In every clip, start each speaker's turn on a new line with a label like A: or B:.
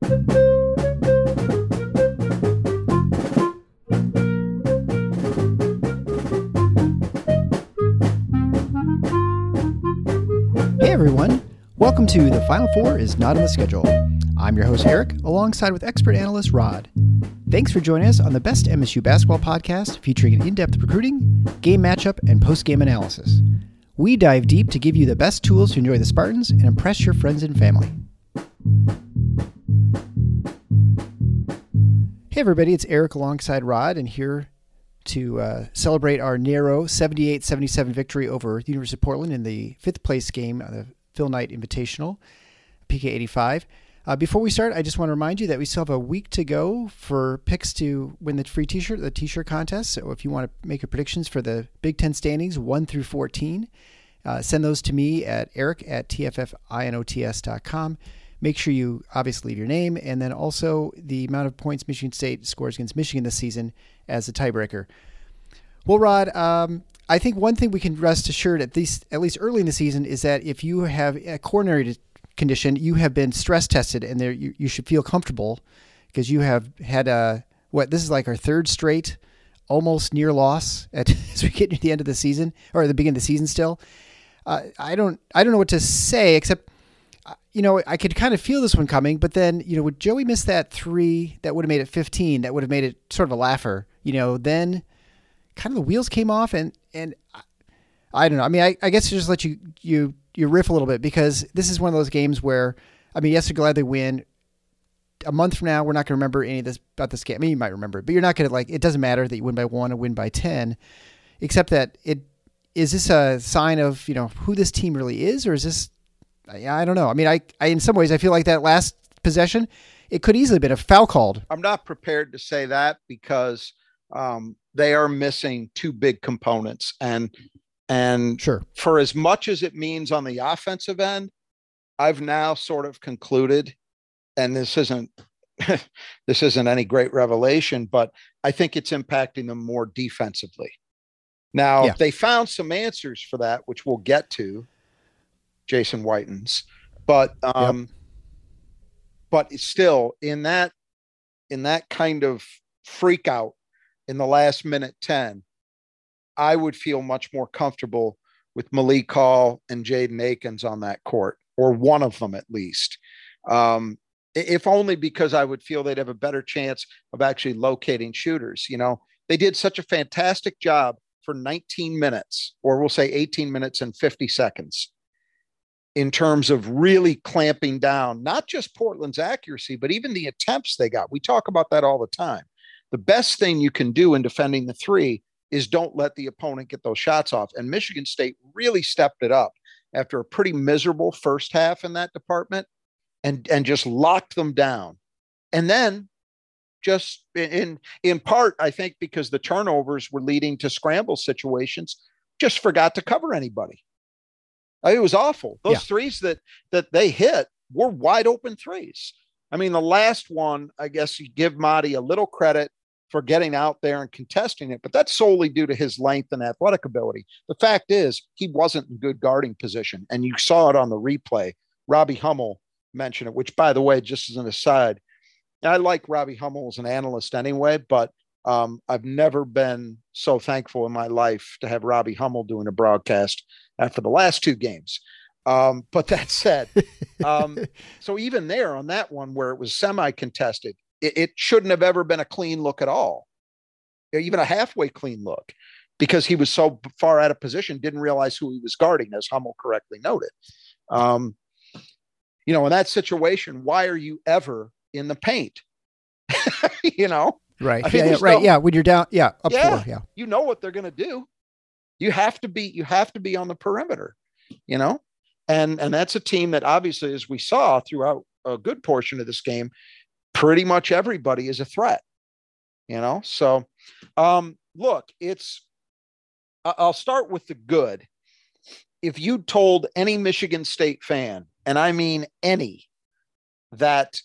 A: Hey everyone, welcome to The Final Four is Not on the Schedule. I'm your host Eric, alongside with expert analyst Rod. Thanks for joining us on the best MSU basketball podcast featuring in depth recruiting, game matchup, and post game analysis. We dive deep to give you the best tools to enjoy the Spartans and impress your friends and family. Hey everybody, it's Eric alongside Rod, and here to uh, celebrate our narrow 78 77 victory over the University of Portland in the fifth place game of the Phil Knight Invitational, PK 85. Uh, before we start, I just want to remind you that we still have a week to go for picks to win the free t shirt, the t shirt contest. So if you want to make your predictions for the Big Ten standings 1 through 14, uh, send those to me at eric at tffinots.com. Make sure you obviously leave your name and then also the amount of points Michigan State scores against Michigan this season as a tiebreaker. Well, Rod, um, I think one thing we can rest assured at least at least early in the season is that if you have a coronary condition, you have been stress tested, and there you, you should feel comfortable because you have had a what this is like our third straight almost near loss at as we get to the end of the season or the beginning of the season still. Uh, I don't I don't know what to say except you know I could kind of feel this one coming, but then you know would Joey miss that three that would have made it 15 that would have made it sort of a laugher. You know then kind of the wheels came off and and I, I don't know. I mean I, I guess to just let you you you riff a little bit because this is one of those games where I mean yes, you're glad they win. A month from now, we're not going to remember any of this about this game. I mean, you might remember it, but you're not going to like. It doesn't matter that you win by one or win by ten, except that it is this a sign of you know who this team really is, or is this? I, I don't know. I mean, I, I in some ways I feel like that last possession, it could easily have been a foul called.
B: I'm not prepared to say that because um, they are missing two big components, and and
A: Sure.
B: for as much as it means on the offensive end, I've now sort of concluded, and this isn't this isn't any great revelation, but I think it's impacting them more defensively. Now
A: Yeah.
B: they found some answers for that, which we'll get to, Jason Whitens, but um, but still in that in that kind of freak out in the last minute 10 i would feel much more comfortable with malik hall and jaden akins on that court or one of them at least. Um, if only because i would feel they'd have a better chance of actually locating shooters you know? They did such a fantastic job for 19 minutes or we'll say 18 minutes and 50 seconds in terms of really clamping down not just Portland's accuracy, but even the attempts they got. We talk about that all the time. The best thing you can do in defending the three is don't let the opponent get those shots off. And Michigan State really stepped it up after a pretty miserable first half in that department and, and just locked them down. And then just in in part, I think because the turnovers were leading to scramble situations, just forgot to cover anybody. I mean, It was awful. Those
A: Yeah.
B: threes that that they hit were wide open threes. I mean, the last one, I guess you give Marty a little credit for getting out there and contesting it, but that's solely due to his length and athletic ability. The fact is, he wasn't in good guarding position, and you saw it on the replay. Robbie Hummel mentioned it, which, by the way, just as an aside, I like Robbie Hummel as an analyst anyway, but um, I've never been so thankful in my life to have Robbie Hummel doing a broadcast after the last two games. Um, but that said, um, so even there on that one where it was semi contested, it, it shouldn't have ever been a clean look at all, even a halfway clean look, because he was so far out of position, didn't realize who he was guarding, as Hummel correctly noted. Um, you know, in that situation, why are you ever in the paint? you know,
A: Right.
B: I mean,
A: yeah, yeah, right.
B: no-
A: yeah. When you're down, yeah, up
B: Yeah.
A: four. Yeah.
B: you know what they're going to do. You have to be you have to be on the perimeter, you know? And and that's a team that obviously as we saw throughout a good portion of this game, pretty much everybody is a threat. You know, so um, look, it's. I'll start with the good. If you told any Michigan State fan, and I mean any, that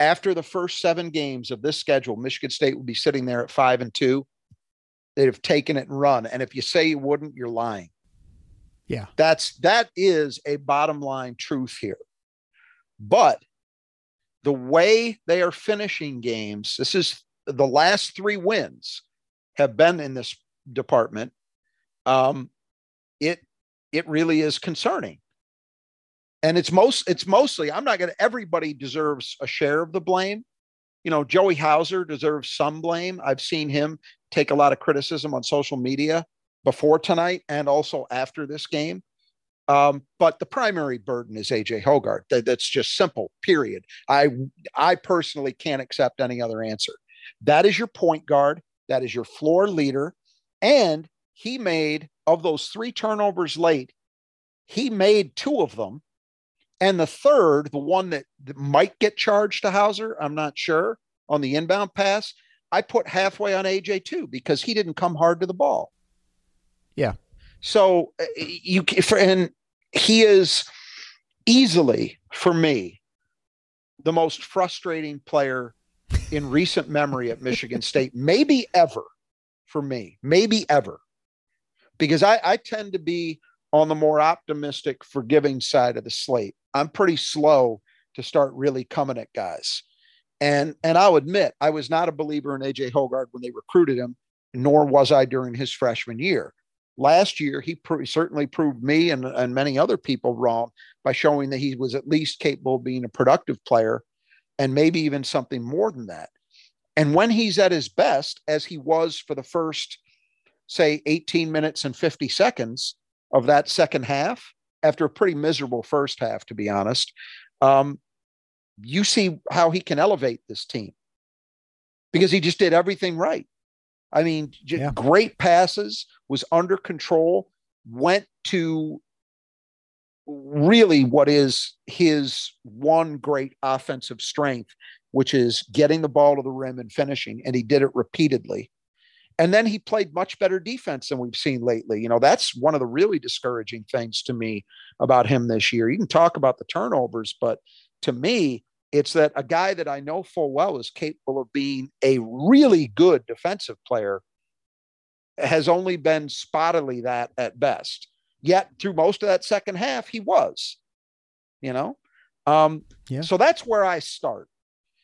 B: after the first seven games of this schedule, Michigan State would be sitting there at five and two, they'd have taken it and run. And if you say you wouldn't, you're lying.
A: Yeah.
B: That's that is a bottom line truth here. But the way they are finishing games, this is the last three wins have been in this department. Um, it it really is concerning. And it's most it's mostly, I'm not gonna everybody deserves a share of the blame. You know, Joey Hauser deserves some blame. I've seen him take a lot of criticism on social media before tonight and also after this game. Um, but the primary burden is AJ Hoggard. That, that's just simple. Period. I I personally can't accept any other answer. That is your point guard. That is your floor leader, and he made of those three turnovers late. He made two of them, and the third, the one that, that might get charged to Hauser, I'm not sure on the inbound pass. I put halfway on AJ too because he didn't come hard to the ball.
A: Yeah.
B: So uh, you for and he is easily for me the most frustrating player in recent memory at Michigan State, maybe ever for me, maybe ever, because I, I tend to be on the more optimistic, forgiving side of the slate. I'm pretty slow to start really coming at guys. And and I'll admit I was not a believer in AJ Hoggard when they recruited him, nor was I during his freshman year. Last year, he certainly proved me and, and many other people wrong by showing that he was at least capable of being a productive player and maybe even something more than that. And when he's at his best, as he was for the first, say, 18 minutes and 50 seconds of that second half, after a pretty miserable first half, to be honest, um, you see how he can elevate this team because he just did everything right. I mean, yeah. great passes, was under control, went to really what is his one great offensive strength, which is getting the ball to the rim and finishing. And he did it repeatedly. And then he played much better defense than we've seen lately. You know, that's one of the really discouraging things to me about him this year. You can talk about the turnovers, but to me, it's that a guy that I know full well is capable of being a really good defensive player has only been spottily that at best. Yet through most of that second half, he was, you know? Um, yeah. So that's where I start.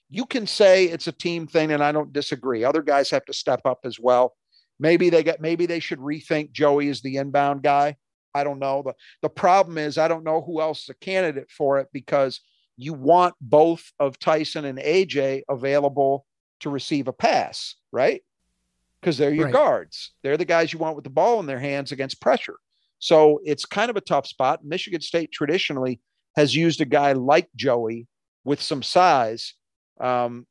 B: You can say it's a team thing, and I don't disagree. Other guys have to step up as well. Maybe they get maybe they should rethink Joey as the inbound guy. I don't know. The the problem is I don't know who else is a candidate for it because you want both of Tyson and AJ available to receive a pass, right? Because they're your right. guards. They're the guys you want with the ball in their hands against pressure. So it's kind of a tough spot. Michigan State traditionally has used a guy like Joey with some size um,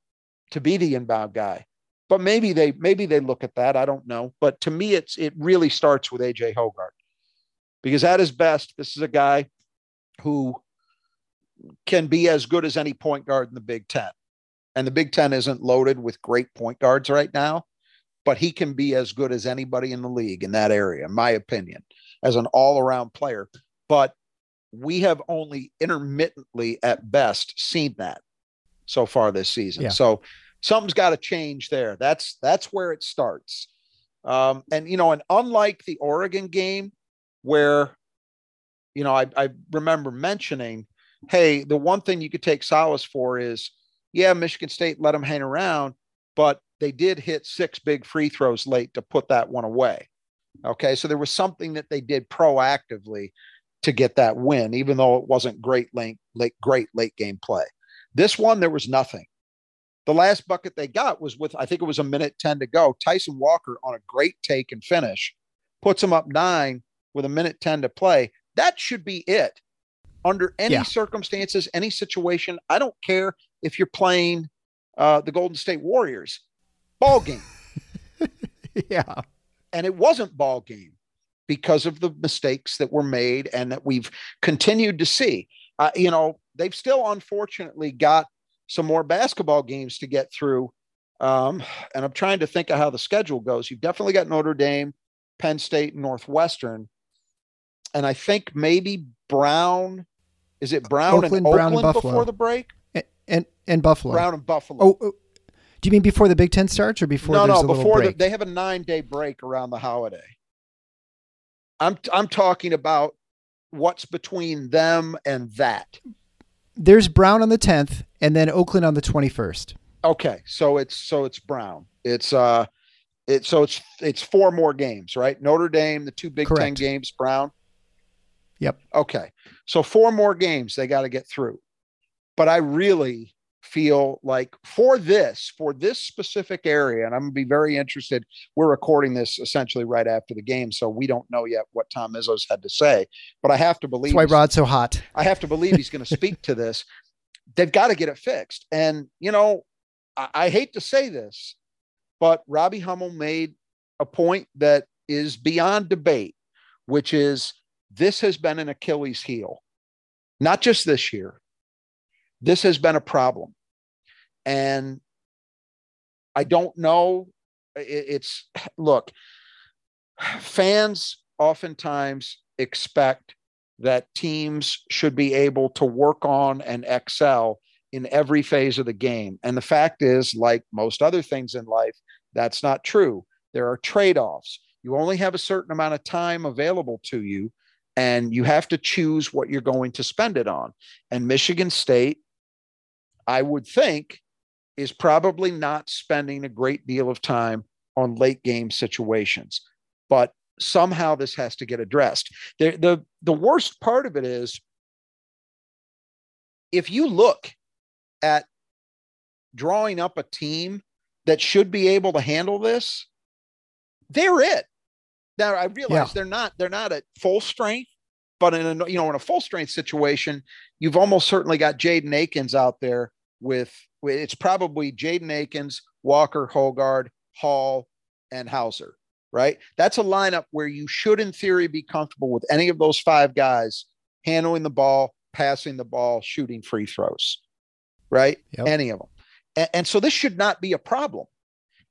B: to be the inbound guy. But maybe they maybe they look at that. I don't know. But to me, it's it really starts with AJ Hoggard because at his best, this is a guy who can be as good as any point guard in the Big Ten. And the Big Ten isn't loaded with great point guards right now, but he can be as good as anybody in the league in that area, in my opinion, as an all around player. But we have only intermittently at best seen that so far this season. Yeah. So something's got to change there. That's that's where it starts. Um, and you know, and unlike the Oregon game, where you know I, I remember mentioning hey, the one thing you could take solace for is, yeah, Michigan State let them hang around, but they did hit six big free throws late to put that one away. Okay. So there was something that they did proactively to get that win, even though it wasn't great late, late, great late game play. This one, there was nothing. The last bucket they got was with, I think it was a minute 10 to go. Tyson Walker on a great take and finish puts them up nine with a minute 10 to play. That should be it under any yeah. circumstances, any situation. I don't care if you're playing uh, the Golden State Warriors. Ball game.
A: yeah.
B: And it wasn't ball game because of the mistakes that were made and that we've continued to see. Uh, you know, they've still unfortunately got some more basketball games to get through. Um, and I'm trying to think of how the schedule goes. You've definitely got Notre Dame, Penn State, Northwestern. And I think maybe Brown. Is it Brown
A: Oakland,
B: and
A: Brown and
B: Oakland
A: Buffalo.
B: before the break?
A: And and, and Buffalo.
B: Brown and Buffalo.
A: Oh, oh, do you mean before the Big Ten starts or before?
B: no, no, before the, they have a nine day break around the holiday. I'm I'm talking about what's between them and that.
A: There's Brown on the 10th, and then Oakland on the 21st.
B: Okay, so it's so it's Brown. It's uh, it so it's it's four more games, right? Notre Dame, the two Big Ten games, Brown.
A: Yep.
B: Okay, so four more games they got to get through, but I really feel like for this for this specific area, and I'm gonna be very interested. We're recording this essentially right after the game, so we don't know yet what Tom Izzo's had to say, but I have to believe
A: That's why
B: he's-
A: Rod's so hot.
B: I have to believe he's going to speak to this. They've got to get it fixed. And, you know, I, I hate to say this, but Robbie Hummel made a point that is beyond debate, which is this has been an Achilles heel, not just this year. This has been a problem. And I don't know. It's, look, fans oftentimes expect that teams should be able to work on and excel in every phase of the game. And the fact is, like most other things in life, that's not true. There are trade offs. You only have a certain amount of time available to you, and you have to choose what you're going to spend it on. And Michigan State, I would think, is probably not spending a great deal of time on late game situations. But somehow this has to get addressed. The, the, the worst part of it is if you look at drawing up a team that should be able to handle this, they're it. Now I realize
A: Yeah.
B: they're not they're not at full strength, but in a you know in a full strength situation, you've almost certainly got Jaden Akins out there with, it's probably Jaden Akins, Walker, Hoggard, Hall, and Hauser right? That's a lineup where you should, in theory, be comfortable with any of those five guys handling the ball, passing the ball, shooting free throws, right?
A: Yep.
B: Any of them. And so this should not be a problem,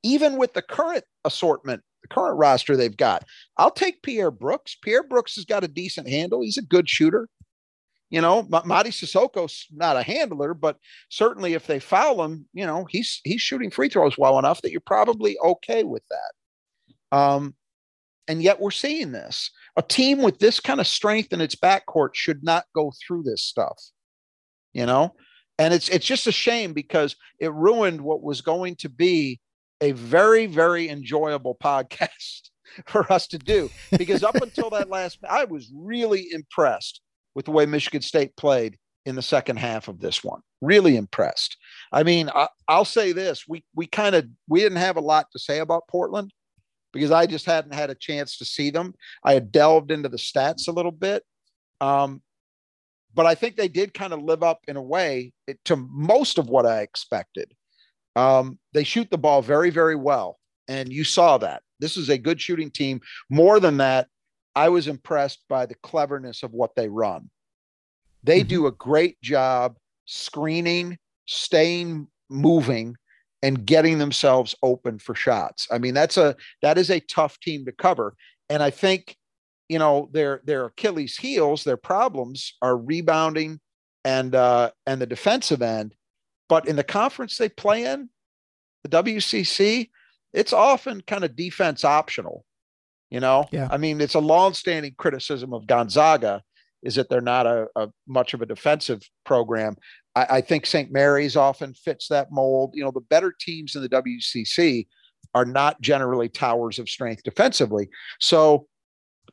B: even with the current assortment, the current roster they've got. I'll take Pierre Brooks. Pierre Brooks has got a decent handle. He's a good shooter. You know, Ma- Mady Sissoko's not a handler, but certainly if they foul him, you know, he's he's shooting free throws well enough that you're probably okay with that. Um, and yet we're seeing this. A team with this kind of strength in its backcourt should not go through this stuff, you know? And it's it's just a shame because it ruined what was going to be a very, very enjoyable podcast for us to do. Because up until that last, I was really impressed with the way Michigan State played in the second half of this one. Really impressed. I mean, I, I'll say this: we we kind of we didn't have a lot to say about Portland because I just hadn't had a chance to see them. I had delved into the stats a little bit. Um, but I think they did kind of live up in a way to most of what I expected. Um, they shoot the ball very, very well. And you saw that. This is a good shooting team. More than that, I was impressed by the cleverness of what they run. They
A: Mhm.
B: do a great job screening, staying moving, and getting themselves open for shots. I mean, that's a that is a tough team to cover. And I think, you know, their their Achilles heels, their problems are rebounding and uh and the defensive end. But in the conference they play in, the WCC, it's often kind of defense optional. You know,
A: Yeah.
B: I mean, it's a long-standing criticism of Gonzaga is that they're not a, a much of a defensive program. I, I think St. Mary's often fits that mold. You know, the better teams in the WCC are not generally towers of strength defensively. So,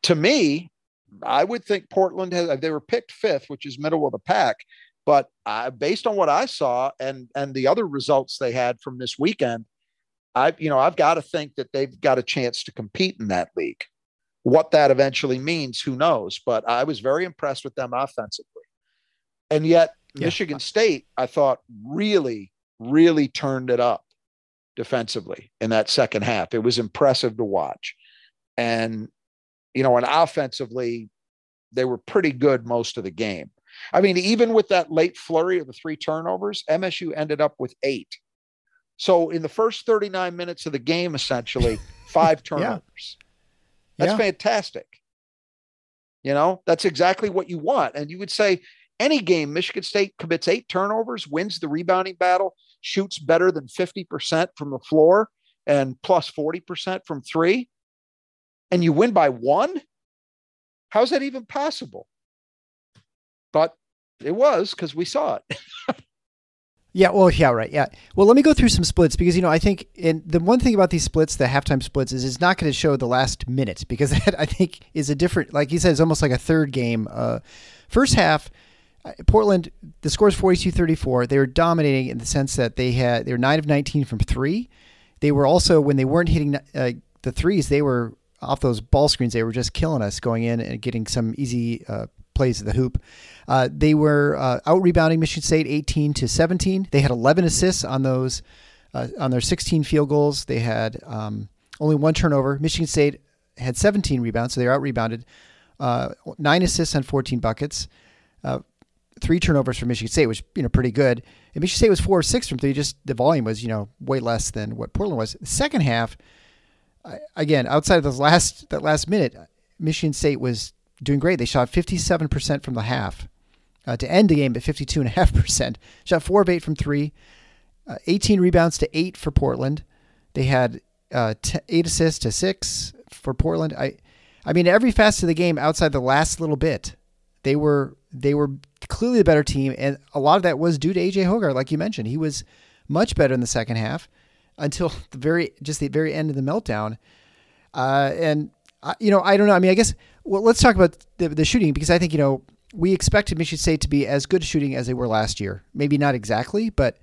B: to me, I would think Portland has. They were picked fifth, which is middle of the pack. But uh, based on what I saw and and the other results they had from this weekend, I you know I've got to think that they've got a chance to compete in that league. What that eventually means, who knows? But I was very impressed with them offensively, and yet
A: Yeah.
B: Michigan State, I thought really, really turned it up defensively in that second half. It was impressive to watch, and you know, and offensively, they were pretty good most of the game. I mean, even with that late flurry of the three turnovers, MSU ended up with eight. So in the first 39 minutes of the game, essentially, five turnovers. yeah. That's yeah. fantastic. You know, that's exactly what you want. And you would say any game, Michigan State commits eight turnovers, wins the rebounding battle, shoots better than 50% from the floor and plus 40% from three, and you win by one? How's that even possible? But it was because we saw it.
A: yeah, well, yeah, right. Yeah. Well, let me go through some splits because, you know, I think and the one thing about these splits, the halftime splits, is it's not going to show the last minute because that I think is a different, like you said, it's almost like a third game. Uh, first half, uh, Portland, the score is 42 34. They were dominating in the sense that they had, they were 9 of 19 from three. They were also, when they weren't hitting uh, the threes, they were off those ball screens, they were just killing us going in and getting some easy uh, plays the hoop. Uh, they were uh, out rebounding Michigan State 18 to 17. They had 11 assists on those uh, on their 16 field goals. They had um, only one turnover. Michigan State had 17 rebounds, so they were out rebounded. Uh, nine assists on 14 buckets. Uh, three turnovers for Michigan State, which you know pretty good. And Michigan State was four or six from three. Just the volume was you know way less than what Portland was. The second half, again outside of those last that last minute, Michigan State was doing great. They shot 57% from the half uh, to end the game at 52.5%. Shot four of eight from three, uh, 18 rebounds to eight for Portland. They had uh, t- eight assists to six for Portland. I, I mean, every facet of the game outside the last little bit, they were they were clearly the better team, and a lot of that was due to AJ Hoggard, like you mentioned. He was much better in the second half until the very just the very end of the meltdown. Uh, and you know, I don't know. I mean, I guess well, let's talk about the, the shooting because I think you know we expected Michigan State to be as good shooting as they were last year. Maybe not exactly, but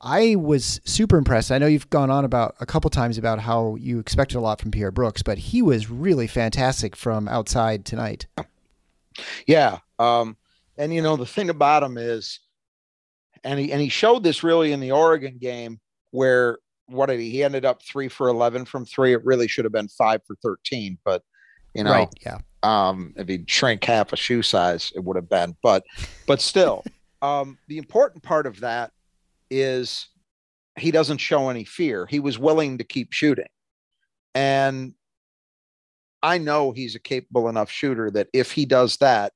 A: I was super impressed. I know you've gone on about a couple times about how you expected a lot from Pierre Brooks, but he was really fantastic from outside tonight.
B: Yeah. Um, and you know, the thing about him is, and he, and he showed this really in the Oregon game where what did he, he ended up three for 11 from three. It really should have been five for 13, but you know,
A: right, yeah.
B: Um, if he'd shrink half a shoe size, it would have been, but, but still, um, the important part of that is he doesn't show any fear. He was willing to keep shooting. And I know he's a capable enough shooter that if he does that,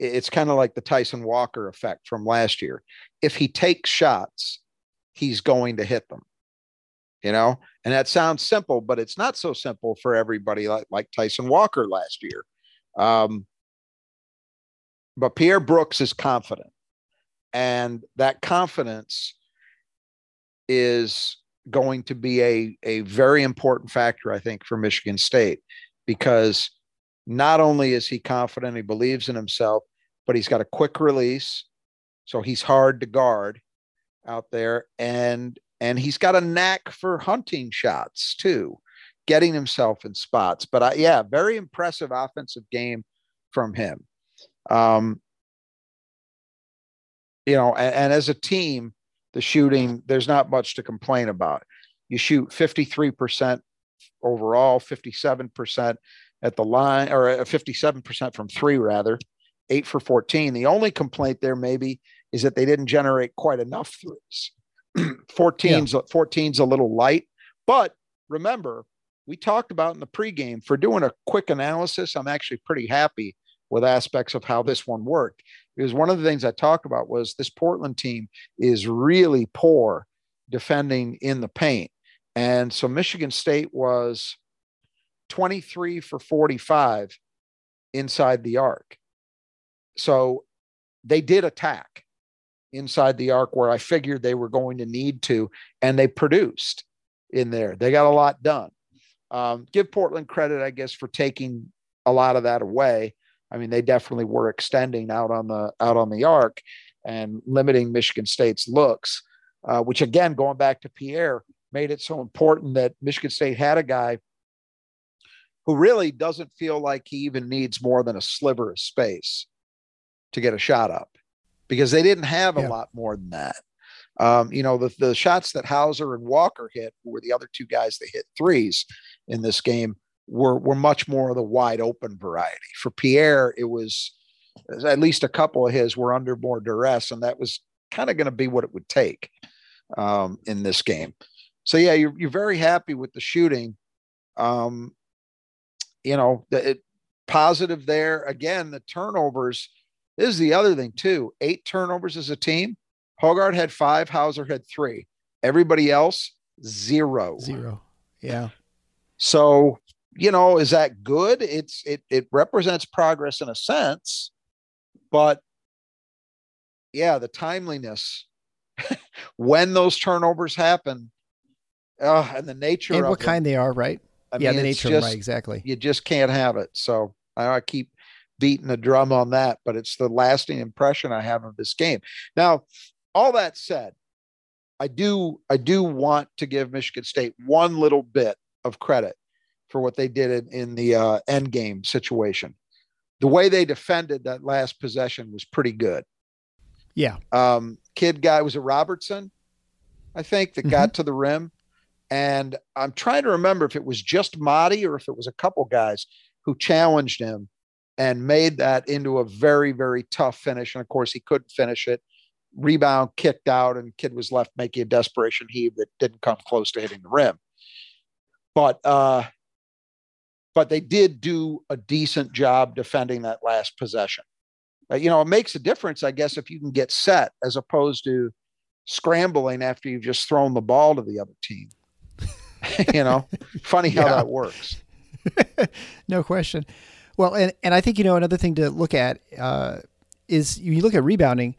B: it's kind of like the Tyson Walker effect from last year. If he takes shots, he's going to hit them. You know, and that sounds simple, but it's not so simple for everybody like, like Tyson Walker last year. Um, but Pierre Brooks is confident, and that confidence is going to be a, a very important factor, I think, for Michigan State because not only is he confident, he believes in himself, but he's got a quick release. So he's hard to guard out there. And and he's got a knack for hunting shots too, getting himself in spots. But I, yeah, very impressive offensive game from him. Um, you know, and, and as a team, the shooting, there's not much to complain about. You shoot 53% overall, 57% at the line, or 57% uh, from three, rather, eight for 14. The only complaint there, maybe, is that they didn't generate quite enough threes. 14's, yeah. 14's a little light. But remember, we talked about in the pregame for doing a quick analysis. I'm actually pretty happy with aspects of how this one worked because one of the things I talked about was this Portland team is really poor defending in the paint. And so Michigan State was 23 for 45 inside the arc. So they did attack inside the arc where I figured they were going to need to, and they produced in there. They got a lot done. Um, give Portland credit, I guess, for taking a lot of that away. I mean, they definitely were extending out on the out on the arc and limiting Michigan State's looks, uh, which again, going back to Pierre, made it so important that Michigan State had a guy who really doesn't feel like he even needs more than a sliver of space to get a shot up because they didn't have a yeah. lot more than that. Um, you know, the, the shots that Hauser and Walker hit, who were the other two guys that hit threes in this game, were, were much more of the wide open variety. For Pierre, it was at least a couple of his were under more duress, and that was kind of going to be what it would take um, in this game. So yeah, you're you're very happy with the shooting. Um, you know, the, it, positive there. Again, the turnovers. This is the other thing too. Eight turnovers as a team. Hoggard had five. Hauser had three. Everybody else zero.
A: Zero. Yeah.
B: So you know, is that good? It's it it represents progress in a sense, but yeah, the timeliness when those turnovers happen, uh, and the nature
A: and
B: of
A: what
B: them,
A: kind they are, right?
B: I
A: yeah,
B: mean,
A: the nature, of
B: just-
A: right? Exactly.
B: you just can't have it. So I, I keep beating the drum on that, but it's the lasting impression I have of this game. Now, all that said, I do I do want to give Michigan State one little bit of credit for what they did in, in the uh, end game situation. The way they defended that last possession was pretty good.
A: Yeah.
B: Um, kid guy was a Robertson, I think, that got to the rim. And I'm trying to remember if it was just Mady or if it was a couple guys who challenged him and made that into a very, very tough finish. And of course, he couldn't finish it. Rebound kicked out, and kid was left making a desperation heave that didn't come close to hitting the rim. But uh, but they did do a decent job defending that last possession. Uh, you know, it makes a difference, I guess, if you can get set as opposed to scrambling after you've just thrown the ball to the other team. you know, funny how
A: Yeah.
B: that works.
A: no question. Well, and, and I think, you know, another thing to look at uh, is you look at rebounding.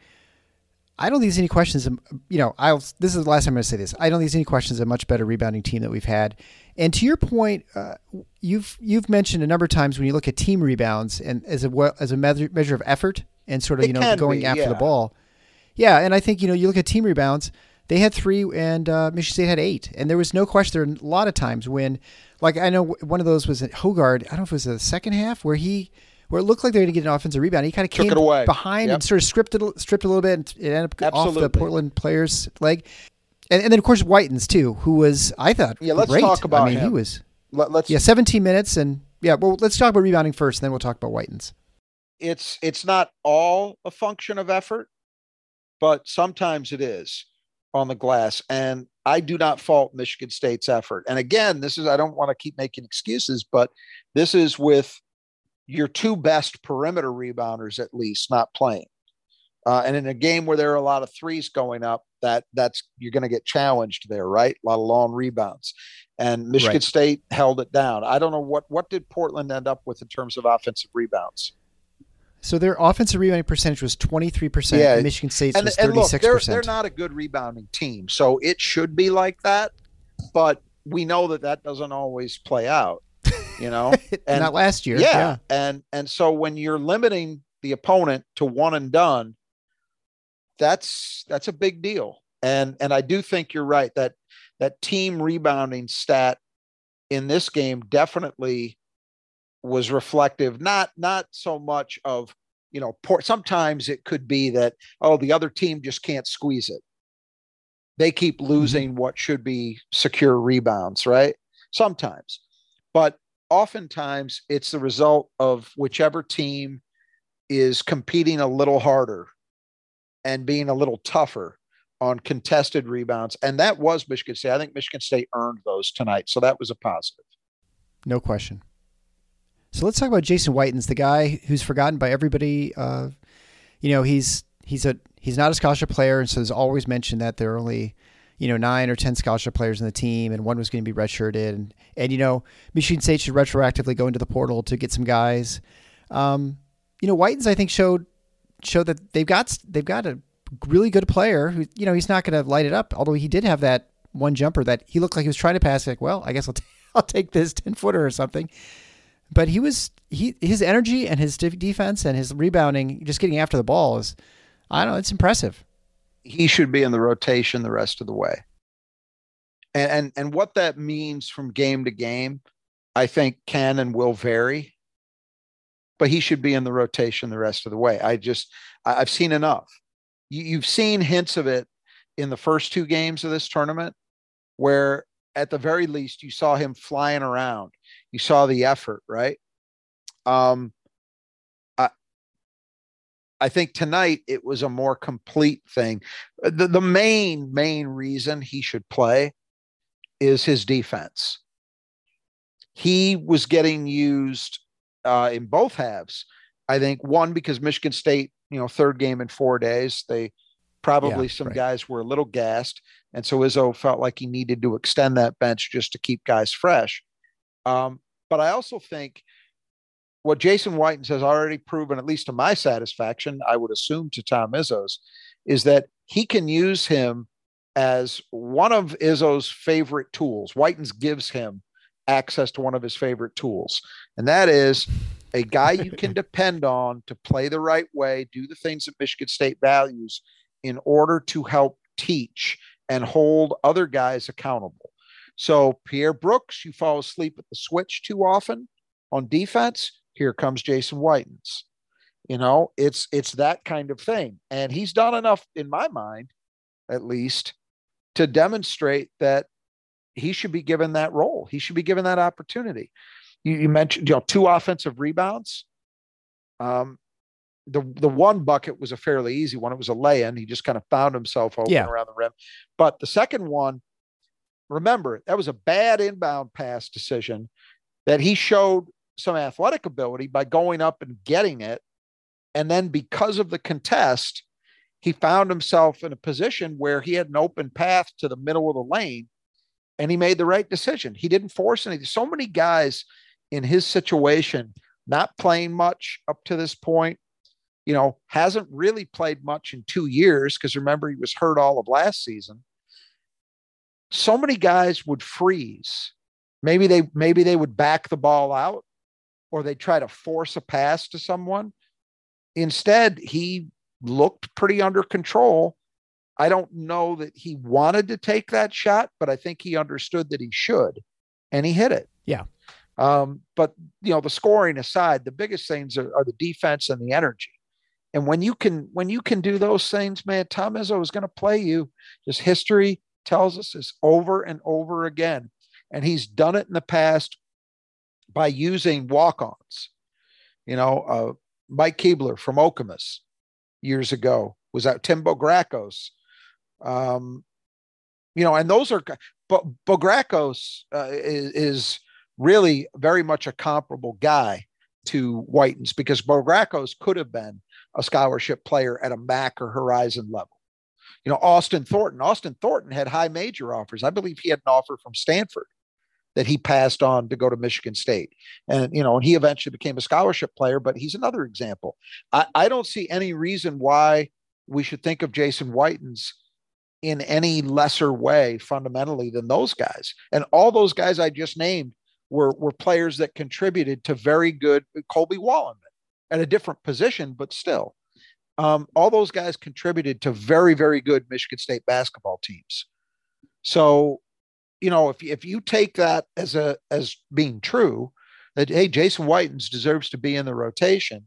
A: I don't think there's any questions. You know, I'll, this is the last time I'm going to say this. I don't think there's any questions a much better rebounding team that we've had. And to your point, uh, you've you've mentioned a number of times when you look at team rebounds and as a as a measure, measure of effort and sort of
B: It
A: you know going
B: be,
A: after the ball. Yeah, and I think you know you look at team rebounds. They had three, and uh, Michigan State had eight, and there was no question. There were a lot of times when, like I know one of those was at Hoggard. I don't know if it was the second half where he, where it looked like they were going to get an offensive rebound. He kind of came
B: it away.
A: behind
B: Yep.
A: and sort of stripped it, stripped a little bit, and it ended up off the Portland player's leg. And, and then of course Whitens too, who was I thought
B: Yeah, let's
A: great.
B: talk about
A: I mean, he was
B: Let, let's
A: yeah, 17 minutes and yeah. Well, let's talk about rebounding first, and then we'll talk about Whitens.
B: it's it's not all a function of effort, but sometimes it is on the glass. And I do not fault Michigan State's effort. And again, this is I don't want to keep making excuses, but this is with your two best perimeter rebounders at least not playing. Uh, and in a game where there are a lot of threes going up, that that's you're going to get challenged there, right? A lot of long rebounds, and Michigan
A: Right.
B: State held it down. I don't know what what did Portland end up with in terms of offensive rebounds.
A: So their offensive rebounding percentage was 23 percent.
B: Yeah.
A: and Michigan State's
B: and,
A: was
B: and look,
A: 36
B: they're, they're not a good rebounding team, so it should be like that. But we know that that doesn't always play out, you know. and-
A: not last year.
B: yeah.
A: yeah.
B: and and so when you're limiting the opponent to one and done, that's that's a big deal. And and I do think you're right that that team rebounding stat in this game definitely was reflective not not so much of you know sometimes it could be that oh the other team just can't squeeze it. They keep mm-hmm. losing what should be secure rebounds right? Sometimes. But oftentimes it's the result of whichever team is competing a little harder and being a little tougher on contested rebounds. And that was michigan state. I think michigan state earned those tonight so that was a positive.
A: No question. So let's talk about Jason Whitens, the guy who's forgotten by everybody. Uh, you know, he's he's a he's not a scholarship player, and so there's always mentioned that there are only you know nine or ten scholarship players in the team, and one was going to be redshirted, and and you know Michigan State should retroactively go into the portal to get some guys. Um, you know, Whitens I think showed showed that they've got they've got a really good player who you know he's not going to light it up, although he did have that one jumper that he looked like he was trying to pass. Like, well, I guess I'll. T- I'll take this 10 footer or something. But he was he his energy and his def- defense and his rebounding, just getting after the ball is, I don't know, it's impressive.
B: he should be in the rotation the rest of the way. And and, and what that means from game to game, I think can and will vary. But he should be in the rotation the rest of the way. I just I've seen enough. You, you've seen hints of it in the first two games of this tournament, where at the very least you saw him flying around. You saw the effort, right? Um, I I think tonight it was a more complete thing. The, the main, main reason he should play is his defense. He was getting used uh, in both halves. I think one because Michigan State, you know, third game in four days, they probably
A: Yeah,
B: some
A: right.
B: guys were a little gassed, and so Izzo felt like he needed to extend that bench just to keep guys fresh. Um, but I also think what Jason Whitens has already proven, at least to my satisfaction, I would assume to Tom Izzo's, is that he can use him as one of Izzo's favorite tools. Whitens gives him access to one of his favorite tools, and that is a guy you can depend on to play the right way, do the things that Michigan State values in order to help teach and hold other guys accountable. So, Pierre Brooks, you fall asleep at the switch too often on defense. Here comes Jason Whitens. You know, it's it's that kind of thing. And he's done enough, in my mind, at least, to demonstrate that he should be given that role. He should be given that opportunity. You, you mentioned you know two offensive rebounds. Um, the the one bucket was a fairly easy one. It was a lay-in. He just kind of found himself open
A: Yeah.
B: around the rim. But the second one, remember, that was a bad inbound pass decision that he showed some athletic ability by going up and getting it. And then because of the contest, he found himself in a position where he had an open path to the middle of the lane and he made the right decision. He didn't force anything. So many guys in his situation, not playing much up to this point, you know, hasn't really played much in two years because remember, he was hurt all of last season. So many guys would freeze. Maybe they maybe they would back the ball out or they try to force a pass to someone. Instead, he looked pretty under control. I don't know that he wanted to take that shot, but I think he understood that he should, and he hit it.
A: Yeah.
B: Um, but you know, the scoring aside, the biggest things are, are the defense and the energy. And when you can when you can do those things, man, Tom Izzo is going to play you. Just history tells us this over and over again, and he's done it in the past by using walk-ons. You know, uh, Mike Kebler from Okemos years ago was that Tim Bograkos. Um, you know, and those are, but Bograkos uh, is, is really very much a comparable guy to Whitens because Bograkos could have been a scholarship player at a MAC or Horizon level. You know, Austin Thornton. Austin Thornton had high major offers. I believe he had an offer from Stanford that he passed on to go to Michigan State. And, you know, and he eventually became a scholarship player, but he's another example. I, I don't see any reason why we should think of Jason Whitens in any lesser way fundamentally than those guys. And all those guys I just named were, were players that contributed to very good Colby Wollenman at a different position, but still. Um, all those guys contributed to very, very good Michigan State basketball teams. So, you know, if if you take that as a as being true, that hey, Jason Whitens deserves to be in the rotation.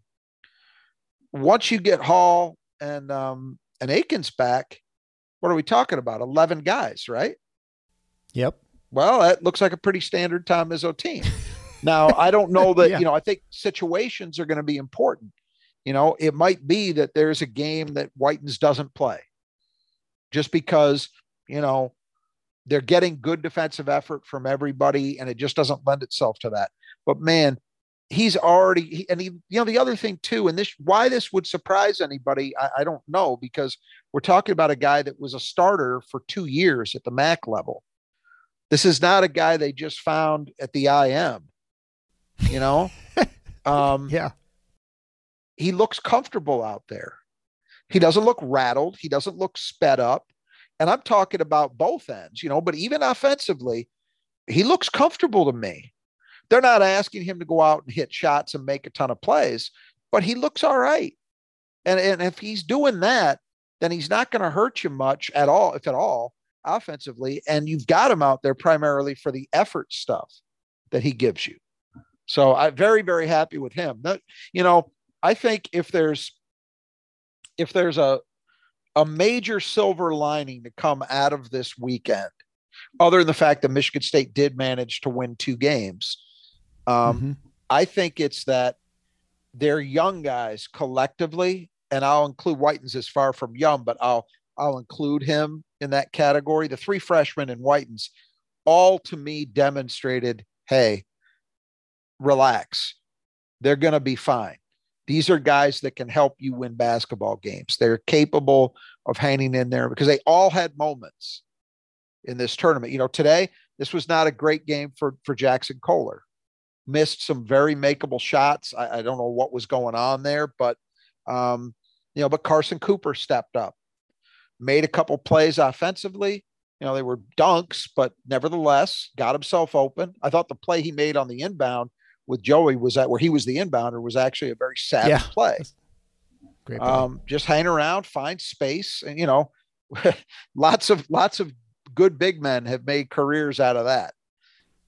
B: Once you get Hall and um, and Akins back, what are we talking about? Eleven guys, right?
A: Yep.
B: Well, that looks like a pretty standard Tom Izzo team. now, I don't know that,
A: Yeah.
B: you know, I think situations are going to be important. You know, it might be that there's a game that Whitens doesn't play just because, you know, they're getting good defensive effort from everybody and it just doesn't lend itself to that. But man, he's already, he, and he, you know, the other thing too, and this, why this would surprise anybody, I, I don't know, because we're talking about a guy that was a starter for two years at the MAC level. This is not a guy they just found at the IM, you know? um,
A: Yeah.
B: He looks comfortable out there. He doesn't look rattled. He doesn't look sped up. And I'm talking about both ends, you know, but even offensively, he looks comfortable to me. They're not asking him to go out and hit shots and make a ton of plays, but he looks all right. And, and if he's doing that, then he's not going to hurt you much at all, if at all, offensively. And you've got him out there primarily for the effort stuff that he gives you. So I'm very, very happy with him. That, you know, I think if there's if there's a a major silver lining to come out of this weekend, other than the fact that Michigan State did manage to win two games, um,
A: Mhm.
B: I think it's that their young guys collectively and I'll include Whitens as far from young, but I'll I'll include him in that category. The three freshmen and Whitens all to me demonstrated, hey, relax. They're going to be fine. These are guys that can help you win basketball games. They're capable of hanging in there because they all had moments in this tournament. You know, today this was not a great game for for Jaxon Kohler. Missed some very makeable shots. I, I don't know what was going on there, but um, you know, but Carson Cooper stepped up, made a couple plays offensively. You know, they were dunks, but nevertheless got himself open. I thought the play he made on the inbound with Joey was that where he was the inbounder was actually a very savvy yeah. play. Great play. Um, just hang around, find space, and you know, lots of lots of good big men have made careers out of that.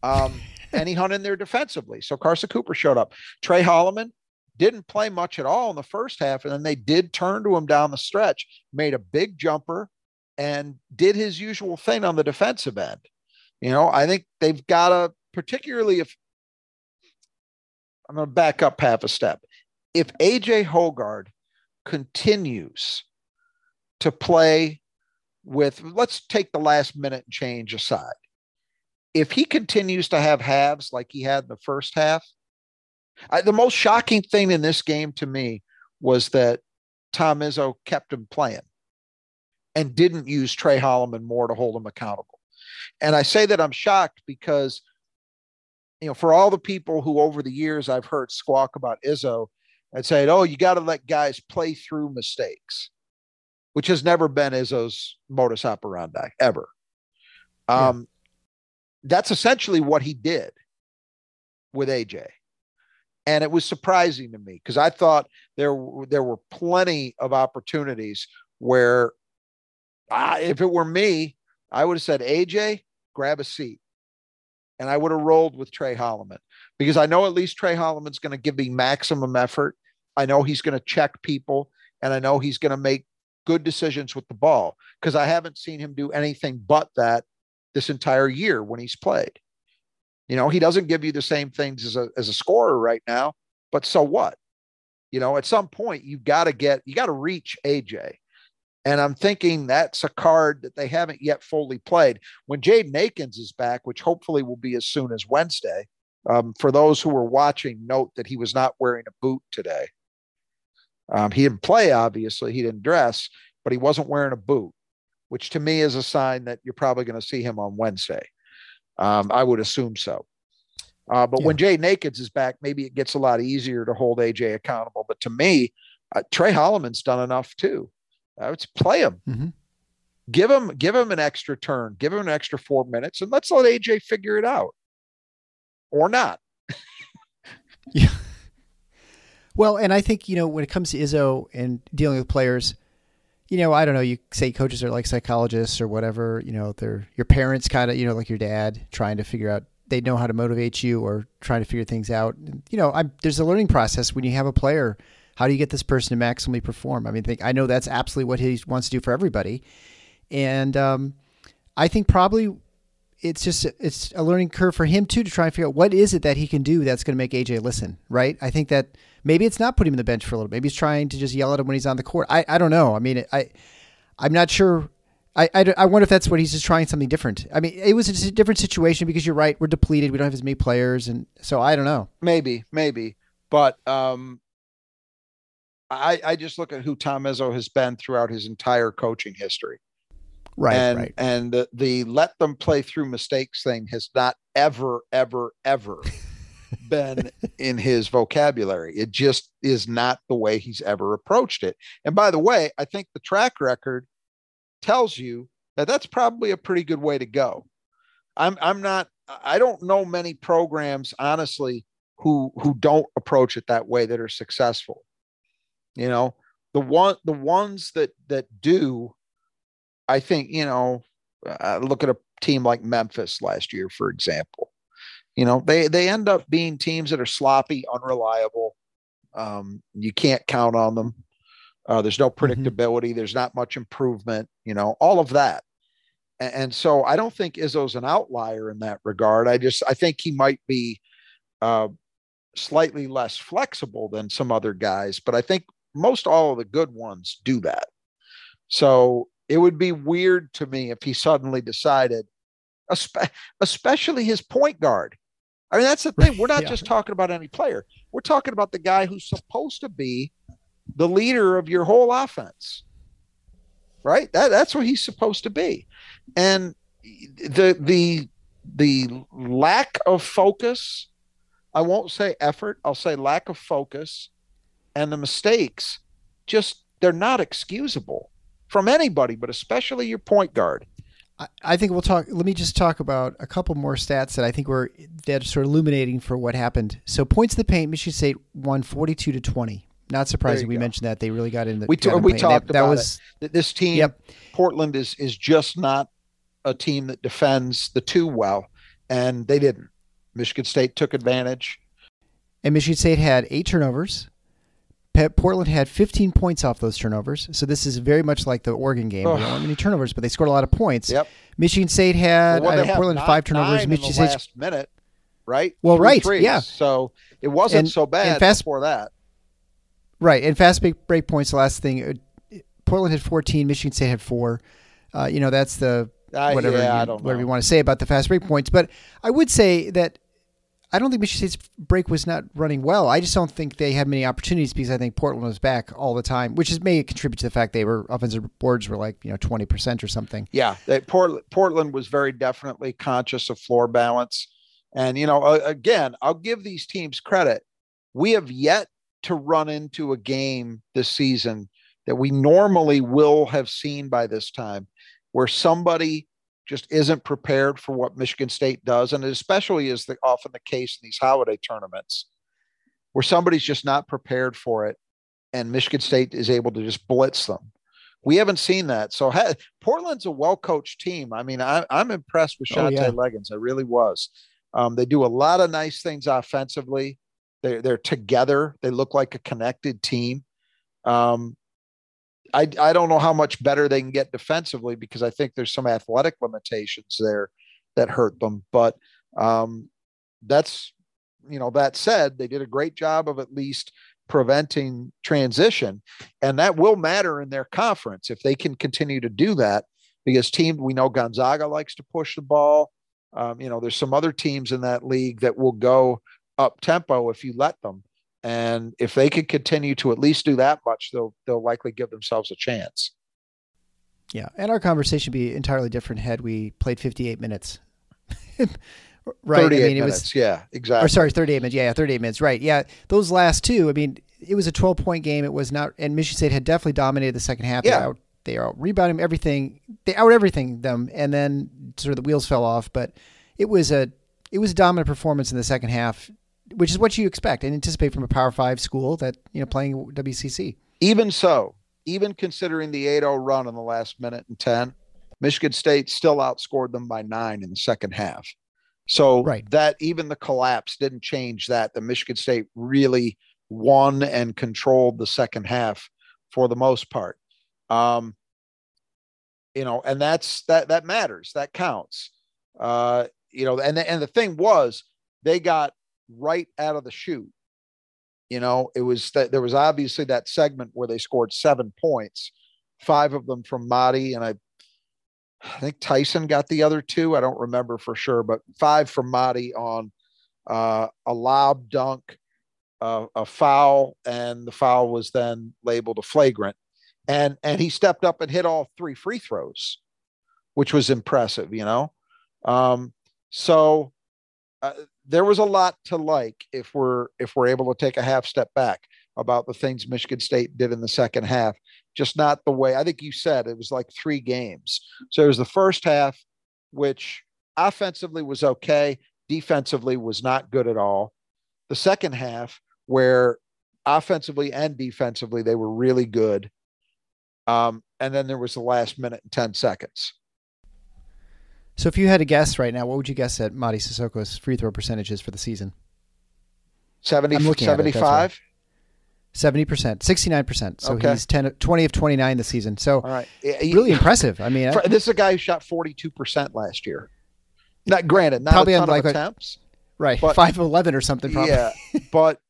B: Um, and he hung in there defensively. So Carson Cooper showed up. Tre Holloman didn't play much at all in the first half, and then they did turn to him down the stretch, made a big jumper, and did his usual thing on the defensive end. You know, I think they've got to, particularly if I'm going to back up half a step. If AJ Hoggard continues to play with, let's take the last minute change aside. If he continues to have halves like he had in the first half, I, the most shocking thing in this game to me was that Tom Izzo kept him playing and didn't use Tre Holloman more to hold him accountable. And I say that I'm shocked because – you know, for all the people who over the years I've heard squawk about Izzo and say, oh, you got to let guys play through mistakes, which has never been Izzo's modus operandi ever. Yeah. Um, that's essentially what he did with AJ. And it was surprising to me because I thought there, there were plenty of opportunities where uh, if it were me, I would have said, AJ, grab a seat and I would have rolled with Tre Holloman because I know at least Tre Holloman's going to give me maximum effort. I know he's going to check people, and I know he's going to make good decisions with the ball because I haven't seen him do anything but that this entire year when he's played. You know, he doesn't give you the same things as a as a scorer right now, but so what? You know, at some point you've got to get you got to reach AJ. And I'm thinking that's a card that they haven't yet fully played. When Jaden Akins is back, which hopefully will be as soon as Wednesday, um, for those who were watching, note that he was not wearing a boot today. Um, he didn't play, obviously, he didn't dress, but he wasn't wearing a boot, which to me is a sign that you're probably going to see him on Wednesday. Um, I would assume so. Uh, but yeah. when Jaden Akins is back, maybe it gets a lot easier to hold AJ accountable. But to me, uh, Tre Holloman's done enough too. I would play him. Mm-hmm. Give him give him an extra turn. Give him an extra four minutes, and let's let AJ figure it out, or not.
A: yeah. Well, and I think you know when it comes to Izzo and dealing with players, you know, I don't know. You say coaches are like psychologists or whatever. You know, they're your parents, kind of. You know, like your dad, trying to figure out they know how to motivate you or trying to figure things out. You know, I'm, there's a learning process when you have a player how do you get this person to maximally perform? I mean, think, I know that's absolutely what he wants to do for everybody, and um, I think probably it's just it's a learning curve for him too to try and figure out what is it that he can do that's going to make AJ listen. Right? I think that maybe it's not putting him on the bench for a little. Maybe he's trying to just yell at him when he's on the court. I I don't know. I mean, I I'm not sure. I, I, I, wonder if that's what he's just trying something different. I mean, it was a different situation because you're right. We're depleted. We don't have as many players. And so I don't know.
B: Maybe, maybe. But um, I, I just look at who Tom Izzo has been throughout his entire coaching history.
A: Right.
B: And
A: right.
B: and the, the let them play through mistakes thing has not ever, ever, ever been in his vocabulary. It just is not the way he's ever approached it. And by the way, I think the track record tells you that that's probably a pretty good way to go. I'm I'm not I don't know many programs honestly who who don't approach it that way that are successful. You know, the one the ones that that do, I think you know, uh, look at a team like Memphis last year, for example. You know, they they end up being teams that are sloppy, unreliable. Um, you can't count on them. Uh, there's no mm-hmm. predictability. Mm-hmm. There's not much improvement. You know, all of that. And, and, so I don't think Izzo's an outlier in that regard. I just I think he might be uh, slightly less flexible than some other guys, but I think most all of the good ones do that. So it would be weird to me if he suddenly decided, especially his point guard. I mean, that's the thing. We're not yeah. just talking about any player. We're talking about the guy who's supposed to be the leader of your whole offense. Right? That that's what he's supposed to be. And the the the lack of focus, I won't say effort, I'll say lack of focus and the mistakes just they're not excusable from anybody, but especially your point guard.
A: I think we'll talk. Let me just talk about a couple more stats that I think were that are sort of illuminating for what happened. So points to the paint, Michigan State won forty-two to twenty. Not surprising. We go. mentioned that they really got in the.
B: We, t- we talked that, about that was it. this team. Yep. Portland is is just not a team that defends the two well, and they didn't. Michigan State took advantage.
A: And Michigan State had eight turnovers. Portland had 15 points off those turnovers. So this is very much like the Oregon game. Oh. Weren't many turnovers, but they scored a lot of points.
B: Yep.
A: Michigan State had well, uh, Portland five turnovers. Michigan
B: State last minute, right?
A: Well, Three right, threes. yeah.
B: So it wasn't and, so bad fast, before that.
A: Right, and fast break points. The last thing, uh, Portland had 14. Michigan State had four. Uh, you know that's the uh, whatever
B: yeah,
A: you, whatever you want to say about the fast break points. But I would say that I don't think Michigan State's break was not running well. I just don't think they had many opportunities because I think Portland was back all the time, which is may contribute to the fact they were offensive boards were like you know twenty percent or something.
B: Yeah, Portland Portland was very definitely conscious of floor balance, and you know again I'll give these teams credit. We have yet to run into a game this season that we normally will have seen by this time, where somebody just isn't prepared for what Michigan State does, and especially is the, often the case in these holiday tournaments, where somebody's just not prepared for it, and Michigan State is able to just blitz them. We haven't seen that. So ha- Portland's a well-coached team. I mean, I, am I'm impressed with Shantay oh, yeah. Legans. I really was. Um, they do a lot of nice things offensively. They're they're together. They look like a connected team. Um, I, I don't know how much better they can get defensively because I think there's some athletic limitations there that hurt them. But um, that's, you know, that said, they did a great job of at least preventing transition. And that will matter in their conference if they can continue to do that because team, we know Gonzaga likes to push the ball. Um, you know, there's some other teams in that league that will go up tempo if you let them. And if they could continue to at least do that much, they'll they'll likely give themselves a chance.
A: Yeah, and our conversation would be entirely different had we played 58 minutes. right.
B: 38 I mean, minutes. Was, yeah, exactly.
A: Or sorry, 38 minutes. Yeah, yeah, 38 minutes. Right. Yeah, those last two. I mean, it was a 12 point game. It was not, and Michigan State had definitely dominated the second half.
B: Yeah.
A: They out, they out rebounding everything. They out everything them, and then sort of the wheels fell off. But it was a it was a dominant performance in the second half which is what you expect and anticipate from a Power Five school that you know playing WCC.
B: Even so, even considering the 8-0 run in the last minute and 10, Michigan State still outscored them by nine in the second half. So right. that even the collapse didn't change that. The Michigan State really won and controlled the second half for the most part. Um, you know, and that's that that matters. That counts. Uh, you know, and the, and the thing was they got right out of the chute. You know, it was that there was obviously that segment where they scored seven points, five of them from Mady, and I, I think Tyson got the other two. I don't remember for sure, but five from Mady on uh, a lob dunk, uh, a foul, and the foul was then labeled a flagrant. And and he stepped up and hit all three free throws, which was impressive. You know, um, so uh, there was a lot to like if we're if we're able to take a half step back about the things Michigan State did in the second half. Just not the way I think you said it was like three games. So it was the first half, which offensively was okay, defensively was not good at all. The second half, where offensively and defensively they were really good. Um, and then there was the last minute and 10 seconds.
A: So if you had to guess right now, what would you guess at Mady Sissoko's free throw percentages for the season?
B: 70, 75?
A: 70%, 69%. So okay. he's 10, 20 of 29 this season. So
B: All right.
A: really impressive. I mean,
B: this is a guy who shot 42% last year. Not granted, not probably a ton of attempts.
A: right. But, 5 of 11 or something probably.
B: Yeah. but,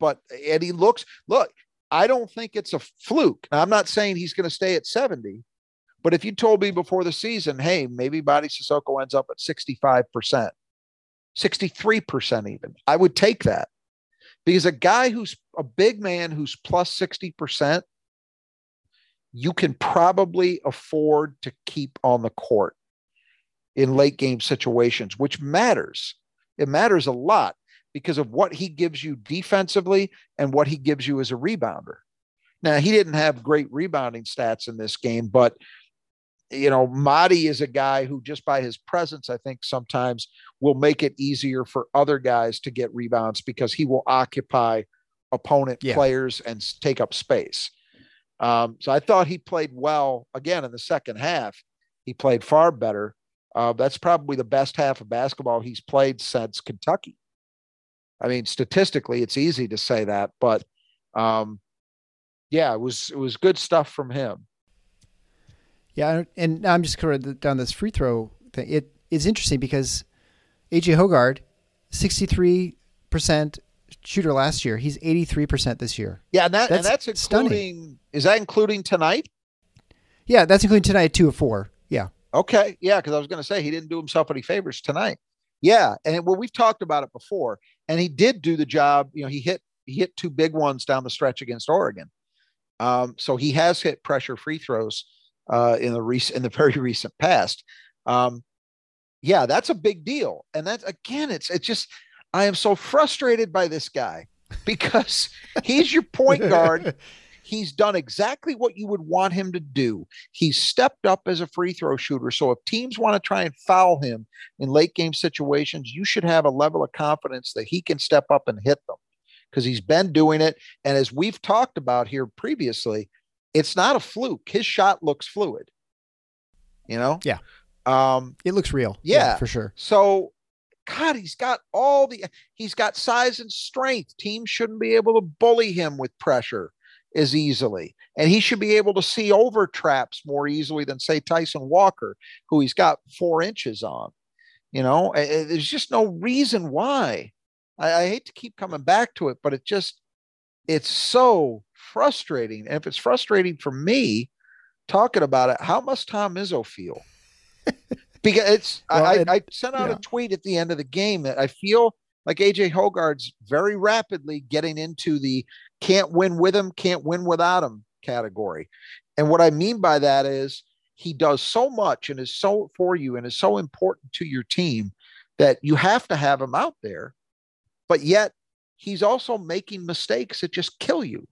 B: but, and he looks, look, I don't think it's a fluke. Now, I'm not saying he's going to stay at 70, but if you told me before the season, hey, maybe Mady Sissoko ends up at 65%, 63% even, I would take that. Because a guy who's a big man who's plus 60%, you can probably afford to keep on the court in late game situations, which matters. It matters a lot because of what he gives you defensively and what he gives you as a rebounder. Now, he didn't have great rebounding stats in this game, but you know, Mady is a guy who just by his presence, I think sometimes will make it easier for other guys to get rebounds because he will occupy opponent yeah. players and take up space. Um, so I thought he played well again in the second half. He played far better. Uh, that's probably the best half of basketball he's played since Kentucky. I mean, statistically, it's easy to say that, but um, yeah, it was it was good stuff from him.
A: Yeah, and I'm just kind of down this free throw thing. It is interesting because AJ Hoggard, 63 percent shooter last year. He's 83 percent this year.
B: Yeah, and, that, that's, and that's including. Stunning. Is that including tonight?
A: Yeah, that's including tonight. Two of four. Yeah.
B: Okay. Yeah, because I was going to say he didn't do himself any favors tonight. Yeah, and well, we've talked about it before, and he did do the job. You know, he hit he hit two big ones down the stretch against Oregon. Um, so he has hit pressure free throws uh, in the recent in the very recent past. Um, yeah, that's a big deal, and that's again, it's it's just I am so frustrated by this guy because he's your point guard. He's done exactly what you would want him to do. He's stepped up as a free throw shooter. So if teams want to try and foul him in late game situations, you should have a level of confidence that he can step up and hit them because he's been doing it. And as we've talked about here previously, it's not a fluke. His shot looks fluid. You know?
A: Yeah. Um, it looks real.
B: Yeah, yeah,
A: for sure.
B: So God, he's got all the he's got size and strength. Teams shouldn't be able to bully him with pressure as easily. And he should be able to see over traps more easily than say Tyson Walker, who he's got four inches on. You know, there's just no reason why. I, I hate to keep coming back to it, but it just it's so frustrating. And if it's frustrating for me talking about it, how must Tom Izzo feel? because it's well, I, I, sent out yeah. a tweet at the end of the game that I feel like AJ Hoggard's very rapidly getting into the can't win with him, can't win without him category. And what I mean by that is he does so much and is so for you and is so important to your team that you have to have him out there. But yet he's also making mistakes that just kill you.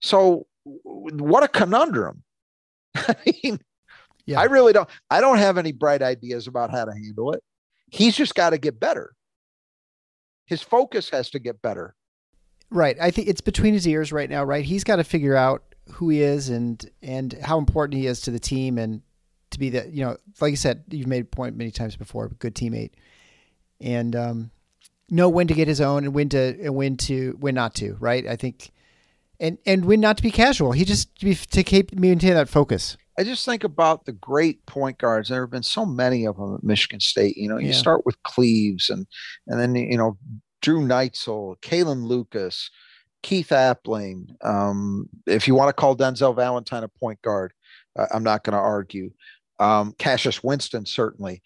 B: So what a conundrum. I mean, yeah. I really don't I don't have any bright ideas about how to handle it. He's just got to get better. His focus has to get better.
A: Right. I think it's between his ears right now, right? He's got to figure out who he is and and how important he is to the team and to be that, you know, like you said, you've made a point many times before, good teammate. And um know when to get his own and when to and when to when not to, right? I think and and when not to be casual. He just to, be, to keep maintain that focus.
B: I just think about the great point guards. There have been so many of them at Michigan State. You know, you yeah. start with Cleaves and and then you know Drew Neitzel, Kalin Lucas, Keith Appling. Um, if you want to call Denzel Valentine a point guard, uh, I'm not going to argue. Um, Cassius Winston certainly.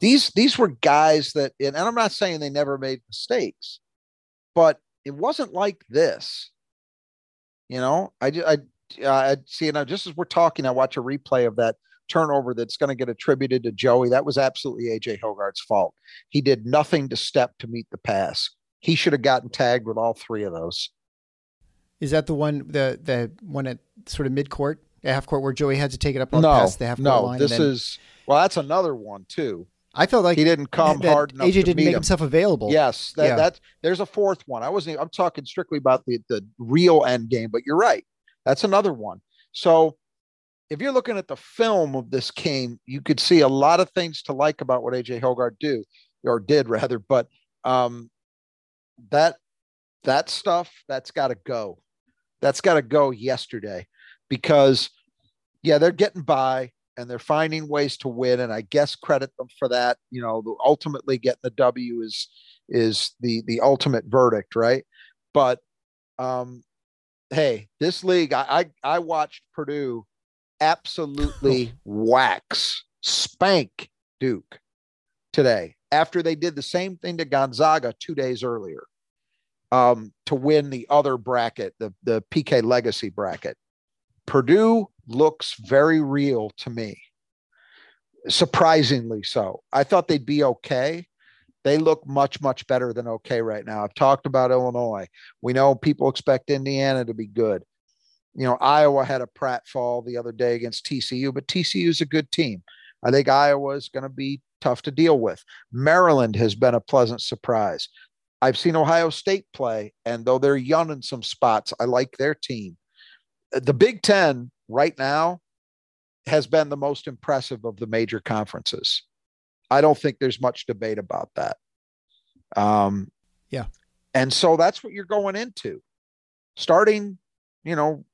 B: These these were guys that, and I'm not saying they never made mistakes, but it wasn't like this. You know, I I uh, see, now just as we're talking, I watch a replay of that turnover that's going to get attributed to Joey. That was absolutely AJ Hoggard's fault. He did nothing to step to meet the pass. He should have gotten tagged with all three of those.
A: Is that the one the the one at sort of mid court, half court, where Joey had to take it up on
B: no,
A: past the half
B: court no,
A: line?
B: No, this then... is well, that's another one too.
A: I felt like
B: he didn't come
A: that,
B: hard enough.
A: AJ didn't make
B: him.
A: himself available.
B: Yes, that, yeah. that there's a fourth one. I wasn't. I'm talking strictly about the the real end game, but you're right. That's another one. So if you're looking at the film of this game, you could see a lot of things to like about what AJ Hoggard do or did rather, but um, that that stuff that's got to go. That's got to go yesterday because yeah, they're getting by and they're finding ways to win and I guess credit them for that. You know, ultimately getting the W is is the the ultimate verdict, right? But Um, hey, this league, I I, I watched Purdue absolutely wax, spank Duke today after they did the same thing to Gonzaga two days earlier um, to win the other bracket, the, the PK Legacy bracket. Purdue looks very real to me, surprisingly so. I thought they'd be okay. They look much, much better than okay right now. I've talked about Illinois. We know people expect Indiana to be good. You know, Iowa had a pratfall the other day against TCU, but TCU is a good team. I think Iowa is going to be tough to deal with. Maryland has been a pleasant surprise. I've seen Ohio State play, and though they're young in some spots, I like their team. The Big Ten right now has been the most impressive of the major conferences. I don't think there's much debate about that. Um,
A: yeah.
B: And so that's what you're going into starting, you know,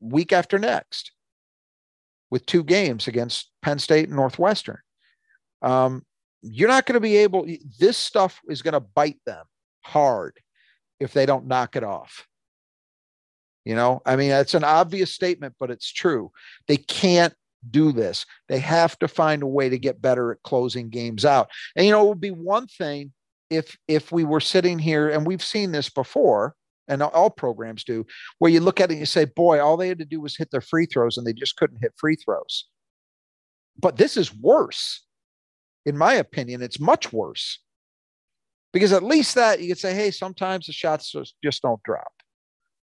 B: week after next with two games against Penn State and Northwestern. Um, you're not going to be able, this stuff is going to bite them hard if they don't knock it off. You know, I mean, it's an obvious statement, but it's true. They can't do this. They have to find a way to get better at closing games out. And you know, it would be one thing if if we were sitting here and we've seen this before, and all programs do, where you look at it and you say, boy, all they had to do was hit their free throws and they just couldn't hit free throws. But this is worse. In my opinion, it's much worse. Because at least that you could say, hey, sometimes the shots just, just don't drop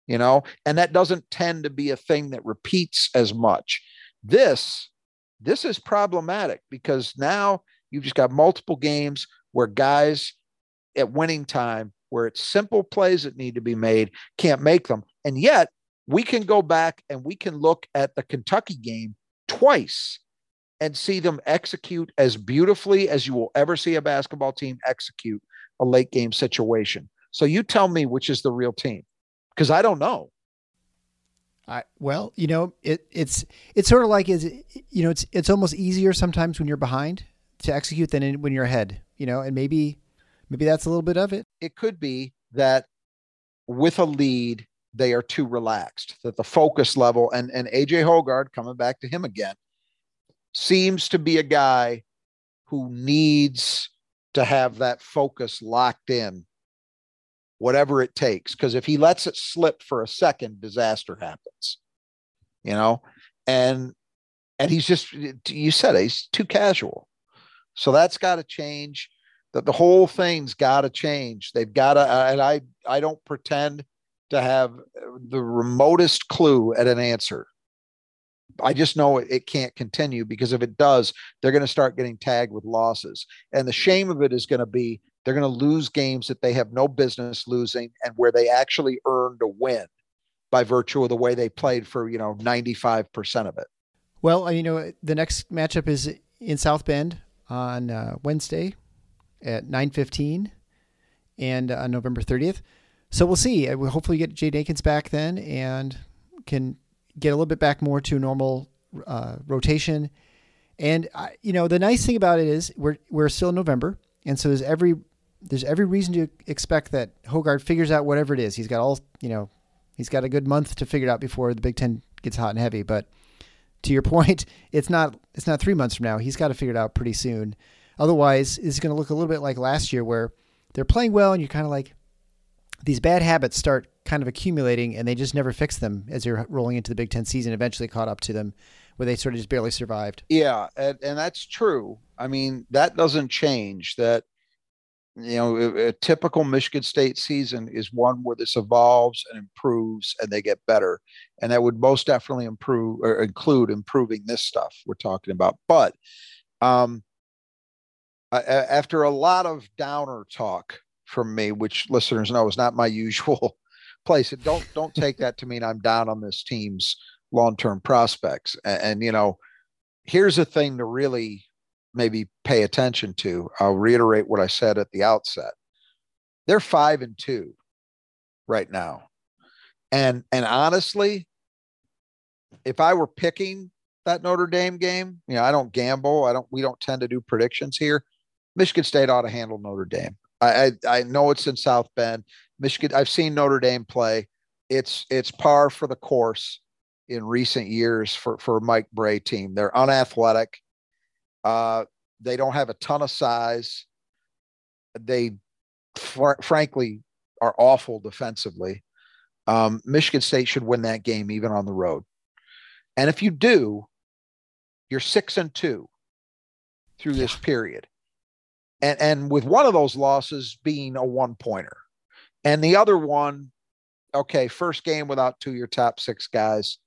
B: you know, and that doesn't tend to be a thing that repeats as much. This, this is problematic because now you've just got multiple games where guys at winning time, where it's simple plays that need to be made, can't make them. And yet we can go back and we can look at the Kentucky game twice and see them execute as beautifully as you will ever see a basketball team execute a late game situation. So you tell me which is the real team because I don't know.
A: I, well, you know, it, it's it's sort of like is you know it's it's almost easier sometimes when you're behind to execute than in, when you're ahead. You know, and maybe maybe that's a little bit of it.
B: It could be that with a lead they are too relaxed. That the focus level and and AJ Hoggard coming back to him again seems to be a guy who needs to have that focus locked in whatever it takes. Because if he lets it slip for a second, disaster happens. You know, and and he's just you said it, he's too casual. So that's got to change. That the whole thing's got to change. They've got to, uh, and I I don't pretend to have the remotest clue at an answer. I just know it, it can't continue because if it does, they're going to start getting tagged with losses. And the shame of it is going to be they're going to lose games that they have no business losing and where they actually earned a win by virtue of the way they played for, you know, 95% of it.
A: Well, you know, the next matchup is in South Bend on uh, Wednesday at 9:15 and on uh, November 30th. So we'll see. We'll hopefully get Jay Akins back then and can get a little bit back more to normal uh, rotation. And uh, you know, the nice thing about it is we're we're still in November, and so there's every there's every reason to expect that Hoggard figures out whatever it is. He's got all, you know, he's got a good month to figure it out before the Big Ten gets hot and heavy. But to your point, it's not it's not three months from now. He's got to figure it out pretty soon. Otherwise, it's going to look a little bit like last year, where they're playing well, and you're kind of like these bad habits start kind of accumulating, and they just never fix them as you're rolling into the Big Ten season. Eventually, caught up to them, where they sort of just barely survived.
B: Yeah, and, and that's true. I mean, that doesn't change. That you know, a, a, typical Michigan State season is one where this evolves and improves and they get better. And that would most definitely improve or include improving this stuff we're talking about. But um, I, after a lot of downer talk from me, which listeners know is not my usual place, don't don't take that to mean I'm down on this team's long-term prospects. And, and you know, here's a thing to really maybe pay attention to. I'll reiterate what I said at the outset. They're five and two right now. And and honestly, if I were picking that Notre Dame game, you know, I don't gamble. I don't we don't tend to do predictions here. Michigan State ought to handle Notre Dame. I, I I know it's in South Bend, Michigan. I've seen Notre Dame play. It's it's par for the course in recent years for for Mike Brey team. They're unathletic. Uh, they don't have a ton of size. They fr- frankly are awful defensively. Um, Michigan State should win that game even on the road. And if you do, you're six and two through this period. And and with one of those losses being a one pointer. And the other one, okay, first game without two of your top six guys.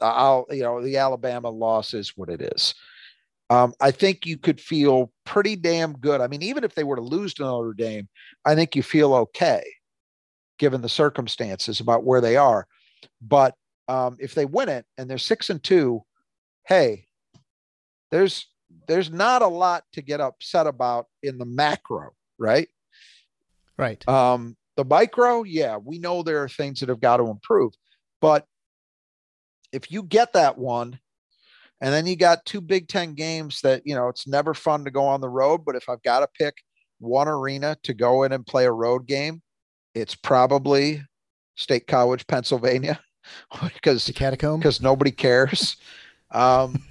B: I'll, you know, the Alabama loss is what it is. Um, I think you could feel pretty damn good. I mean, even if they were to lose to Notre Dame, I think you feel okay given the circumstances about where they are. But um, if they win it and they're six and two, hey, there's there's not a lot to get upset about in the macro, right?
A: Right.
B: Um, the micro, yeah, we know there are things that have got to improve, but if you get that one, and then you got two Big Ten games that you know it's never fun to go on the road, but if I've got to pick one arena to go in and play a road game, it's probably State College, Pennsylvania, because
A: The catacomb.
B: because nobody cares. Um,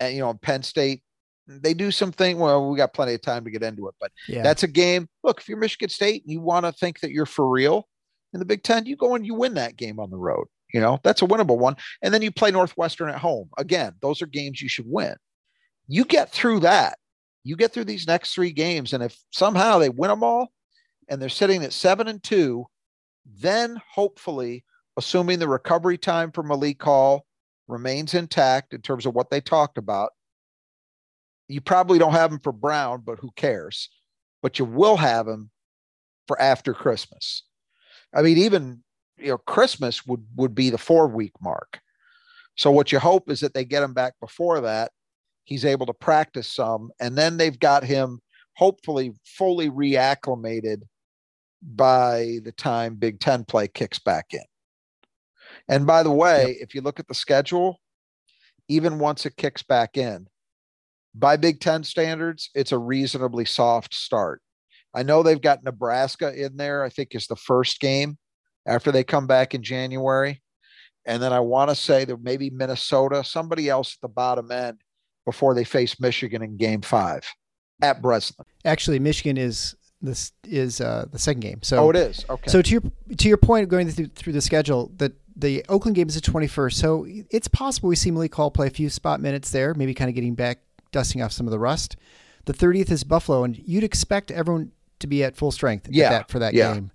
B: and you know, Penn State, they do something. Well, we got plenty of time to get into it, but
A: Yeah.
B: that's a game. Look, if you're Michigan State and you want to think that you're for real in the Big Ten, you go and you win that game on the road. You know, that's a winnable one. And then you play Northwestern at home. Again, those are games you should win. You get through that. You get through these next three games. And if somehow they win them all and they're sitting at seven and two, then hopefully, assuming the recovery time for Malik Hall remains intact in terms of what they talked about, you probably don't have him for Brown, but who cares? But you will have him for after Christmas. I mean, even you know, Christmas would would be the four week mark. So what you hope is that they get him back before that. He's able to practice some, and then they've got him hopefully fully reacclimated by the time Big Ten play kicks back in. And by the way, if you look at the schedule, even once it kicks back in, by Big Ten standards, it's a reasonably soft start. I know they've got Nebraska in there, I think is the first game after they come back in January. And then I want to say that maybe Minnesota, somebody else at the bottom end before they face Michigan in game five at Breslin.
A: Actually, Michigan is this is uh, the second game. So
B: Oh, it is. Okay.
A: So to your to your point, going through, through the schedule, that the Oakland game is the twenty first. So it's possible we see Malik Hall play a few spot minutes there, maybe kind of getting back, dusting off some of the rust. The thirtieth is Buffalo, and you'd expect everyone to be at full strength.
B: Yeah,
A: that, for that
B: yeah.
A: game.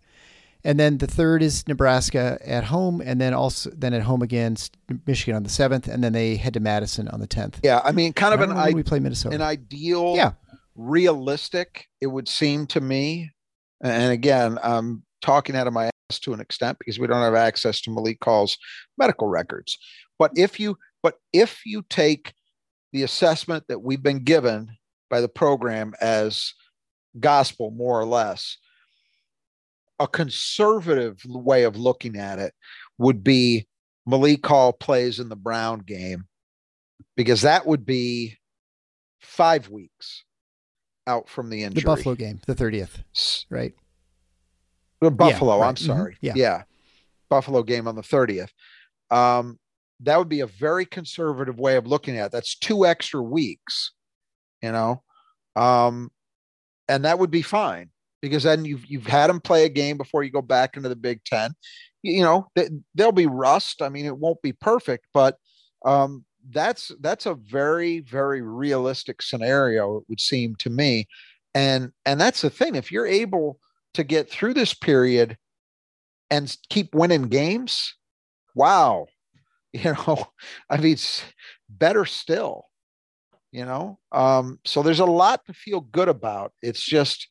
A: And then the third is Nebraska at home, and then also then at home against Michigan on the seventh, and then they head to Madison on the tenth.
B: yeah, I mean, kind of an, I,
A: we play Minnesota.
B: an ideal,
A: Yeah.
B: realistic, it would seem to me. And again, I'm talking out of my ass to an extent because we don't have access to Malik Hall's medical records. But if you, but if you take the assessment that we've been given by the program as gospel, more or less, a conservative way of looking at it would be Malik Hall plays in the Brown game because that would be five weeks out from the injury. the.
A: Buffalo game, the thirtieth, right?
B: the Buffalo,
A: right.
B: I'm
A: Mhm.
B: sorry.
A: Yeah.
B: yeah. Buffalo game on the 30th. Um, that would be a very conservative way of looking at it. That's two extra weeks, you know. Um, and that would be fine because then you've you've had them play a game before you go back into the Big Ten. You, you know, th- there'll be rust. I mean, it won't be perfect, but um, that's that's a very very realistic scenario. It would seem to me, and and that's the thing. If you're able to get through this period and keep winning games, wow, you know, I mean, it's better still, you know. Um, so there's a lot to feel good about. It's just,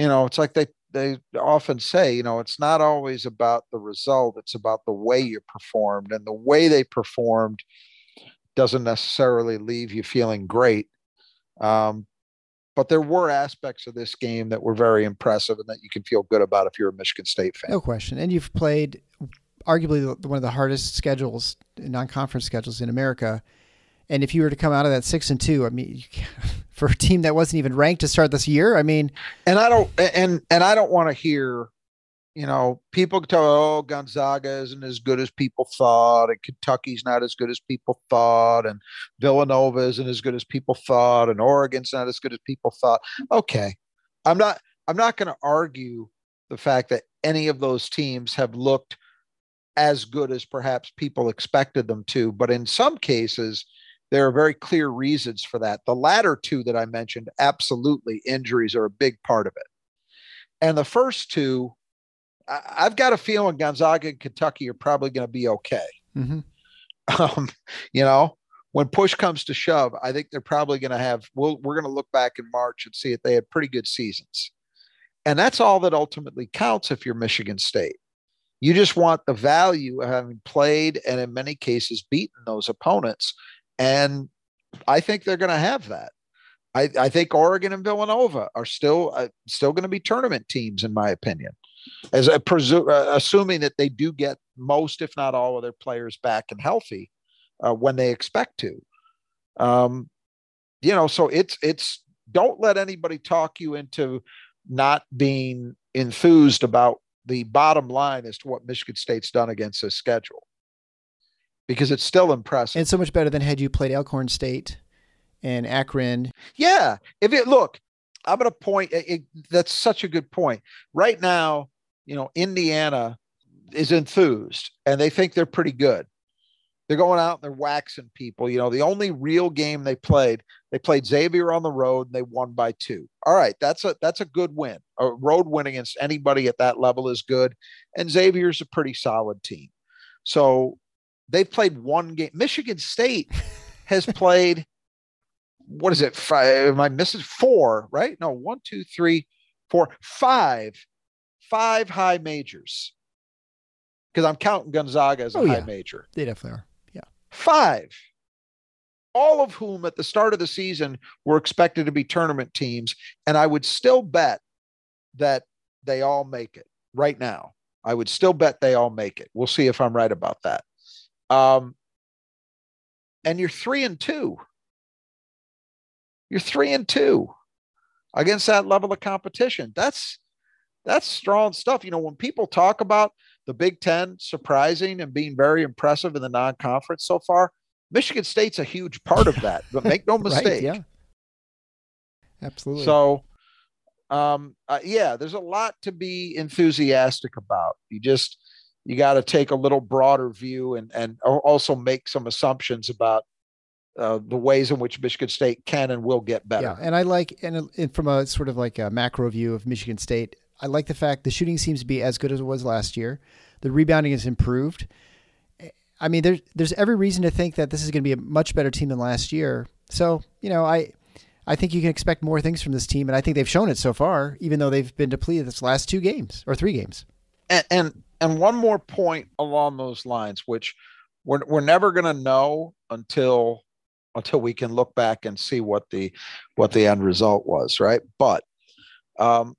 B: you know, it's like they they often say, you know, it's not always about the result; it's about the way you performed, and the way they performed doesn't necessarily leave you feeling great. Um, but there were aspects of this game that were very impressive and that you can feel good about if you're a Michigan State fan.
A: No question. And you've played arguably one of the hardest schedules, non-conference schedules in America. And if you were to come out of that six and two, I mean, for a team that wasn't even ranked to start this year. I mean,
B: and I don't and and I don't want to hear, you know, people tell oh Gonzaga isn't as good as people thought, and Kentucky's not as good as people thought, and Villanova isn't as good as people thought, and Oregon's not as good as people thought. Okay, I'm not I'm not going to argue the fact that any of those teams have looked as good as perhaps people expected them to, but in some cases there are very clear reasons for that. The latter two that I mentioned, absolutely, injuries are a big part of it. And the first two, I've got a feeling Gonzaga and Kentucky are probably going to be okay. Mm-hmm. Um, you know, when push comes to shove, I think they're probably going to have. We'll, we're going to look back in March and see if they had pretty good seasons, and that's all that ultimately counts if you're Michigan State. You just want the value of having played and in many cases beaten those opponents and I think they're going to have that. I, I, think Oregon and Villanova are still uh, still going to be tournament teams, in my opinion, as I presume, uh, assuming that they do get most, if not all, of their players back and healthy uh, when they expect to. Um, you know, so it's it's don't let anybody talk you into not being enthused about the bottom line as to what Michigan State's done against this schedule because it's still impressive.
A: And so much better than had you played Alcorn State and Akron.
B: Yeah. If it look, I'm going to point. It, that's such a good point. Right now, you know, Indiana is enthused and they think they're pretty good. They're going out and they're waxing people. You know, the only real game they played, they played Xavier on the road and they won by two. All right, that's a that's a good win. A road win against anybody at that level is good, and Xavier's a pretty solid team. So they've played one game. Michigan State has played, what is it? Five, am I missing four? Right? No, one, two, three, four, five, five high majors. Because I'm counting Gonzaga as a oh, high
A: yeah.
B: major.
A: They definitely are. Yeah.
B: Five. All of whom at the start of the season were expected to be tournament teams. And I would still bet that they all make it right now. I would still bet they all make it. We'll see if I'm right about that. Um, and you're three and two. You're three and two against that level of competition. That's that's strong stuff. You know, when people talk about the Big Ten surprising and being very impressive in the non-conference so far, Michigan State's a huge part of that. But make no mistake.
A: right, yeah. Absolutely.
B: So um uh, yeah, there's a lot to be enthusiastic about. You just you got to take a little broader view and and also make some assumptions about uh, the ways in which Michigan State can and will get better.
A: Yeah, and I like and, and from a sort of like a macro view of Michigan State, I like the fact the shooting seems to be as good as it was last year. The rebounding has improved. I mean, there's there's every reason to think that this is going to be a much better team than last year. So you know, I I think you can expect more things from this team, and I think they've shown it so far, even though they've been depleted this last two games or three games.
B: And, and and one more point along those lines, which we're we're never going to know until until we can look back and see what the what the end result was, right? But um,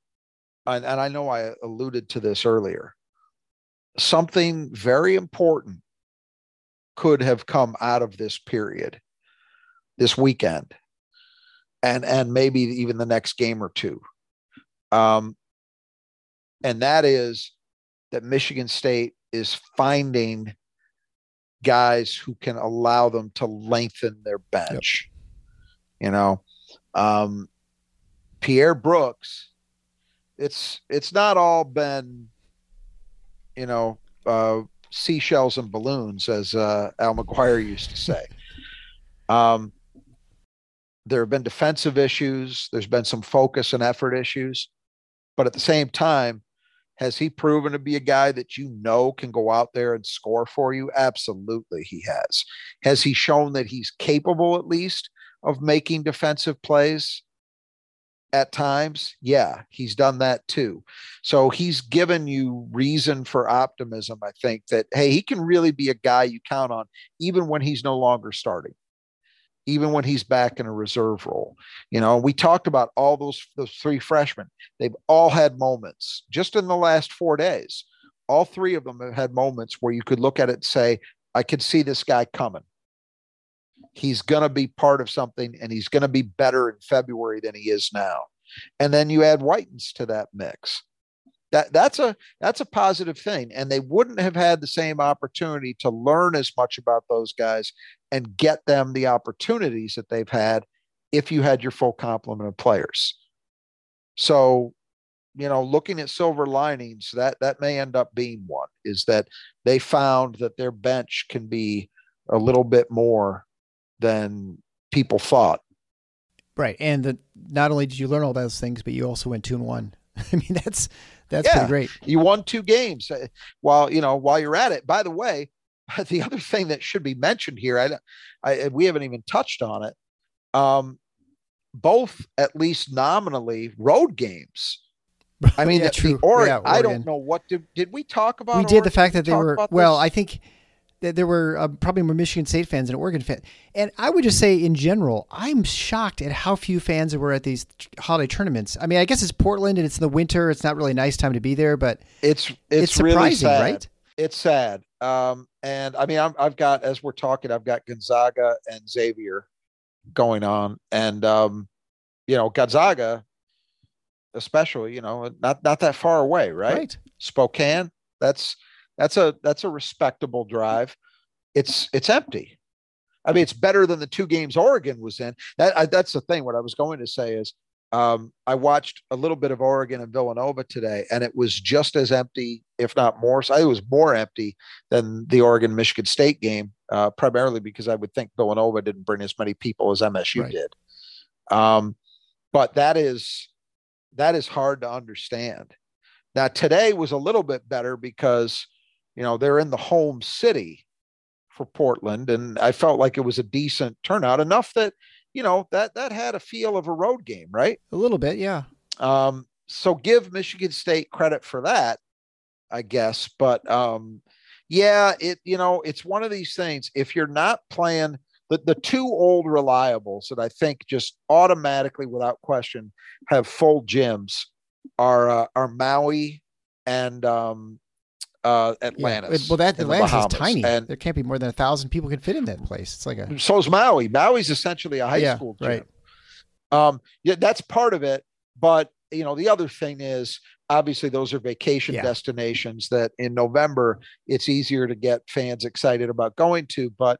B: and, and I know I alluded to this earlier. Something very important could have come out of this period, this weekend, and and maybe even the next game or two. Um, and that is that Michigan State is finding guys who can allow them to lengthen their bench. Yep. You know, um, Pierre Brooks. It's it's not all been, you know, uh, seashells and balloons, as uh, Al McGuire used to say. Um, there have been defensive issues. There's been some focus and effort issues, but at the same time, has he proven to be a guy that you know can go out there and score for you? Absolutely, he has. Has he shown that he's capable, at least, of making defensive plays at times? Yeah, he's done that too. So he's given you reason for optimism, I think, that, hey, he can really be a guy you count on, even when he's no longer starting even when he's back in a reserve role. You know, we talked about all those those three freshmen. They've all had moments just in the last four days. All three of them have had moments where you could look at it and say, I could see this guy coming. he's going to be part of something and he's going to be better in February than he is now. And then you add Whitens to that mix. That that's a that's a positive thing. And they wouldn't have had the same opportunity to learn as much about those guys and get them the opportunities that they've had if you had your full complement of players. So, you know, looking at silver linings, that that may end up being one is that they found that their bench can be a little bit more than people thought.
A: Right, and the, not only did you learn all those things, but you also went two and one. I mean, that's that's
B: Yeah.
A: pretty great.
B: You won two games uh, while you know while you're at it. By the way, the other thing that should be mentioned here, I, I we haven't even touched on it. Um, both at least nominally road games. I mean,
A: Yeah,
B: the,
A: true.
B: the Or-
A: Yeah,
B: I don't know what did did we talk about?
A: we did the fact that they were well.
B: this?
A: I think there were uh, probably more Michigan State fans than Oregon fans, and I would just say in general, I'm shocked at how few fans there were at these t- holiday tournaments. I mean, I guess it's Portland and it's in the winter; it's not really a nice time to be there, but
B: it's it's,
A: it's,
B: really
A: surprising,
B: sad.
A: right?
B: It's sad. Um, and I mean, I'm, I've got as we're talking, I've got Gonzaga and Xavier going on, and um, you know, Gonzaga, especially, you know, not not that far away, right? Spokane. That's that's a that's a respectable drive. It's it's empty. I mean, it's better than the two games Oregon was in. That I, that's the thing. What I was going to say is, um, I watched a little bit of Oregon and Villanova today, and it was just as empty, if not more. So it was more empty than the Oregon Michigan State game, uh, primarily because I would think Villanova didn't bring as many people as MSU
A: Right.
B: did. Um, but that is that is hard to understand. Now today was a little bit better because you know they're in the home city for Portland, and I felt like it was a decent turnout, enough that you know that that had a feel of a road game, right?
A: A little bit, yeah.
B: Um, so give Michigan State credit for that, I guess. But um, yeah, it you know it's one of these things. If you're not playing the the two old reliables that I think just automatically, without question, have full gyms are uh, are Maui and um, uh,
A: Yeah. Well, that Atlantis is tiny.
B: and
A: there can't be more than a thousand people can fit in that place. It's like a
B: so is Maui. Maui's essentially a high
A: Yeah,
B: school gym.
A: right.
B: Um, yeah, that's part of it. But you know, the other thing is obviously those are vacation
A: Yeah.
B: destinations that in November it's easier to get fans excited about going to. But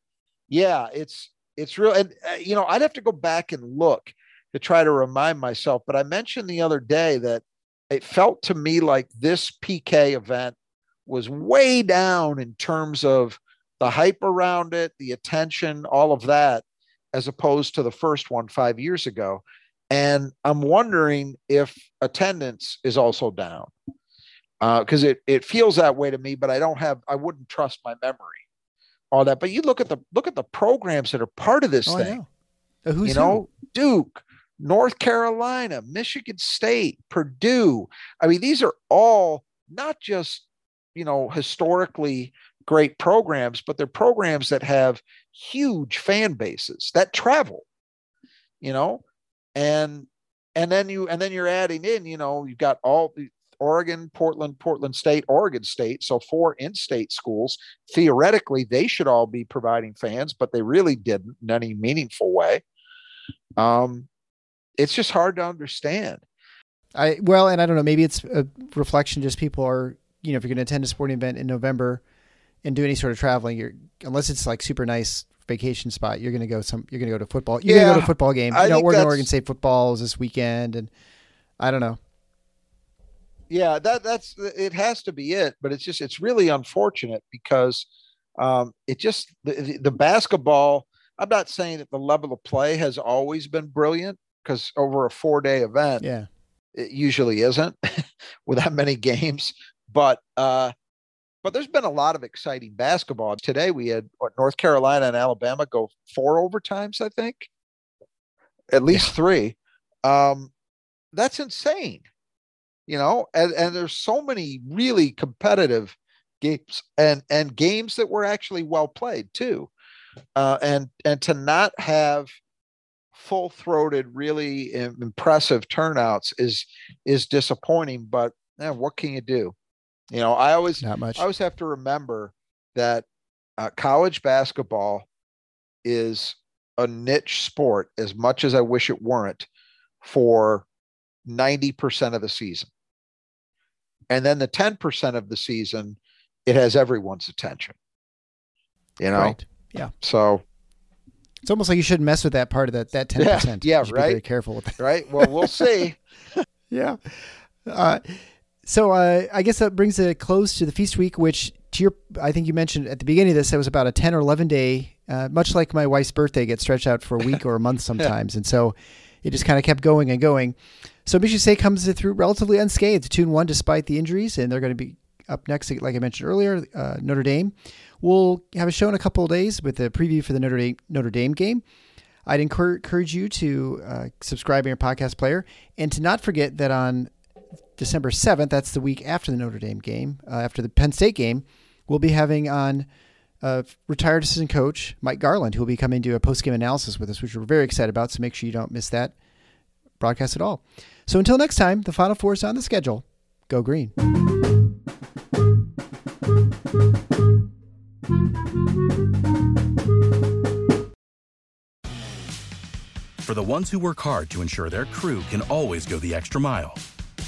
B: yeah, it's it's real. And uh, you know, I'd have to go back and look to try to remind myself. But I mentioned the other day that it felt to me like this PK event was way down in terms of the hype around it, the attention, all of that, as opposed to the first one five years ago. And I'm wondering if attendance is also down because it it feels that way to me. But I don't have, I wouldn't trust my memory, all that. But you look at the look at the programs that are part of this
A: oh,
B: thing
A: know. Uh, who's
B: you
A: who?
B: know, Duke, North Carolina, Michigan State, Purdue. I mean, these are all not just, you know, historically great programs, but they're programs that have huge fan bases that travel, you know, and and then you and then you're adding in, you know, you've got all the Oregon, Portland, Portland State, Oregon State. So four in-state schools. Theoretically, they should all be providing fans, but they really didn't in any meaningful way. Um, it's just hard to understand.
A: I well, and I don't know. Maybe it's a reflection. Just people are, you know, if you're going to attend a sporting event in November and do any sort of traveling, you're unless it's like super nice vacation spot, you're going to go some. You're going to go to football. You're going to go to
B: Yeah,
A: football game.
B: I
A: You know, Oregon, Oregon State football is this weekend, and I don't know.
B: Yeah, that that's it has to be it, but it's just it's really unfortunate because um, it just the, the, the basketball. I'm not saying that the level of play has always been brilliant because over a four day event,
A: Yeah,
B: it usually isn't with that many games. But uh, but there's been a lot of exciting basketball. Today we had what, North Carolina and Alabama go four overtimes, I think, at least three. Um, that's insane, you know. And and there's so many really competitive games and and games that were actually well played too. Uh, and and to not have full throated, really impressive turnouts is is disappointing. But eh, what can you do? You know, I always
A: not much.
B: I always have to remember that uh, college basketball is a niche sport as much as I wish it weren't for 90% of the season. And then the 10% of the season, it has everyone's attention. You know?
A: Right. Yeah.
B: So,
A: It's almost like you shouldn't mess with that part of that that ten percent.
B: yeah,
A: you should Be
B: right.
A: very careful with that.
B: right. Well, we'll see.
A: Yeah. Uh, so uh, I guess that brings a close to the feast week, which to your, I think you mentioned at the beginning of this, it was about a 10 or 11 day, uh, much like my wife's birthday gets stretched out for a week or a month sometimes. And so it just kind of kept going and going. So Michigan State comes through relatively unscathed, 2 and 1 despite the injuries. And they're going to be up next, like I mentioned earlier, uh, Notre Dame. We'll have a show in a couple of days with a preview for the Notre Dame, Notre Dame game. I'd encourage you to uh, subscribe in your podcast player and to not forget that on December 7th, that's the week after the Notre Dame game, uh, after the Penn State game, we'll be having on uh, retired assistant coach Mike Garland, who will be coming to do a post game analysis with us, which we're very excited about. So make sure you don't miss that broadcast at all. So until next time, the Final Four is on the schedule. Go green.
C: For the ones who work hard to ensure their crew can always go the extra mile,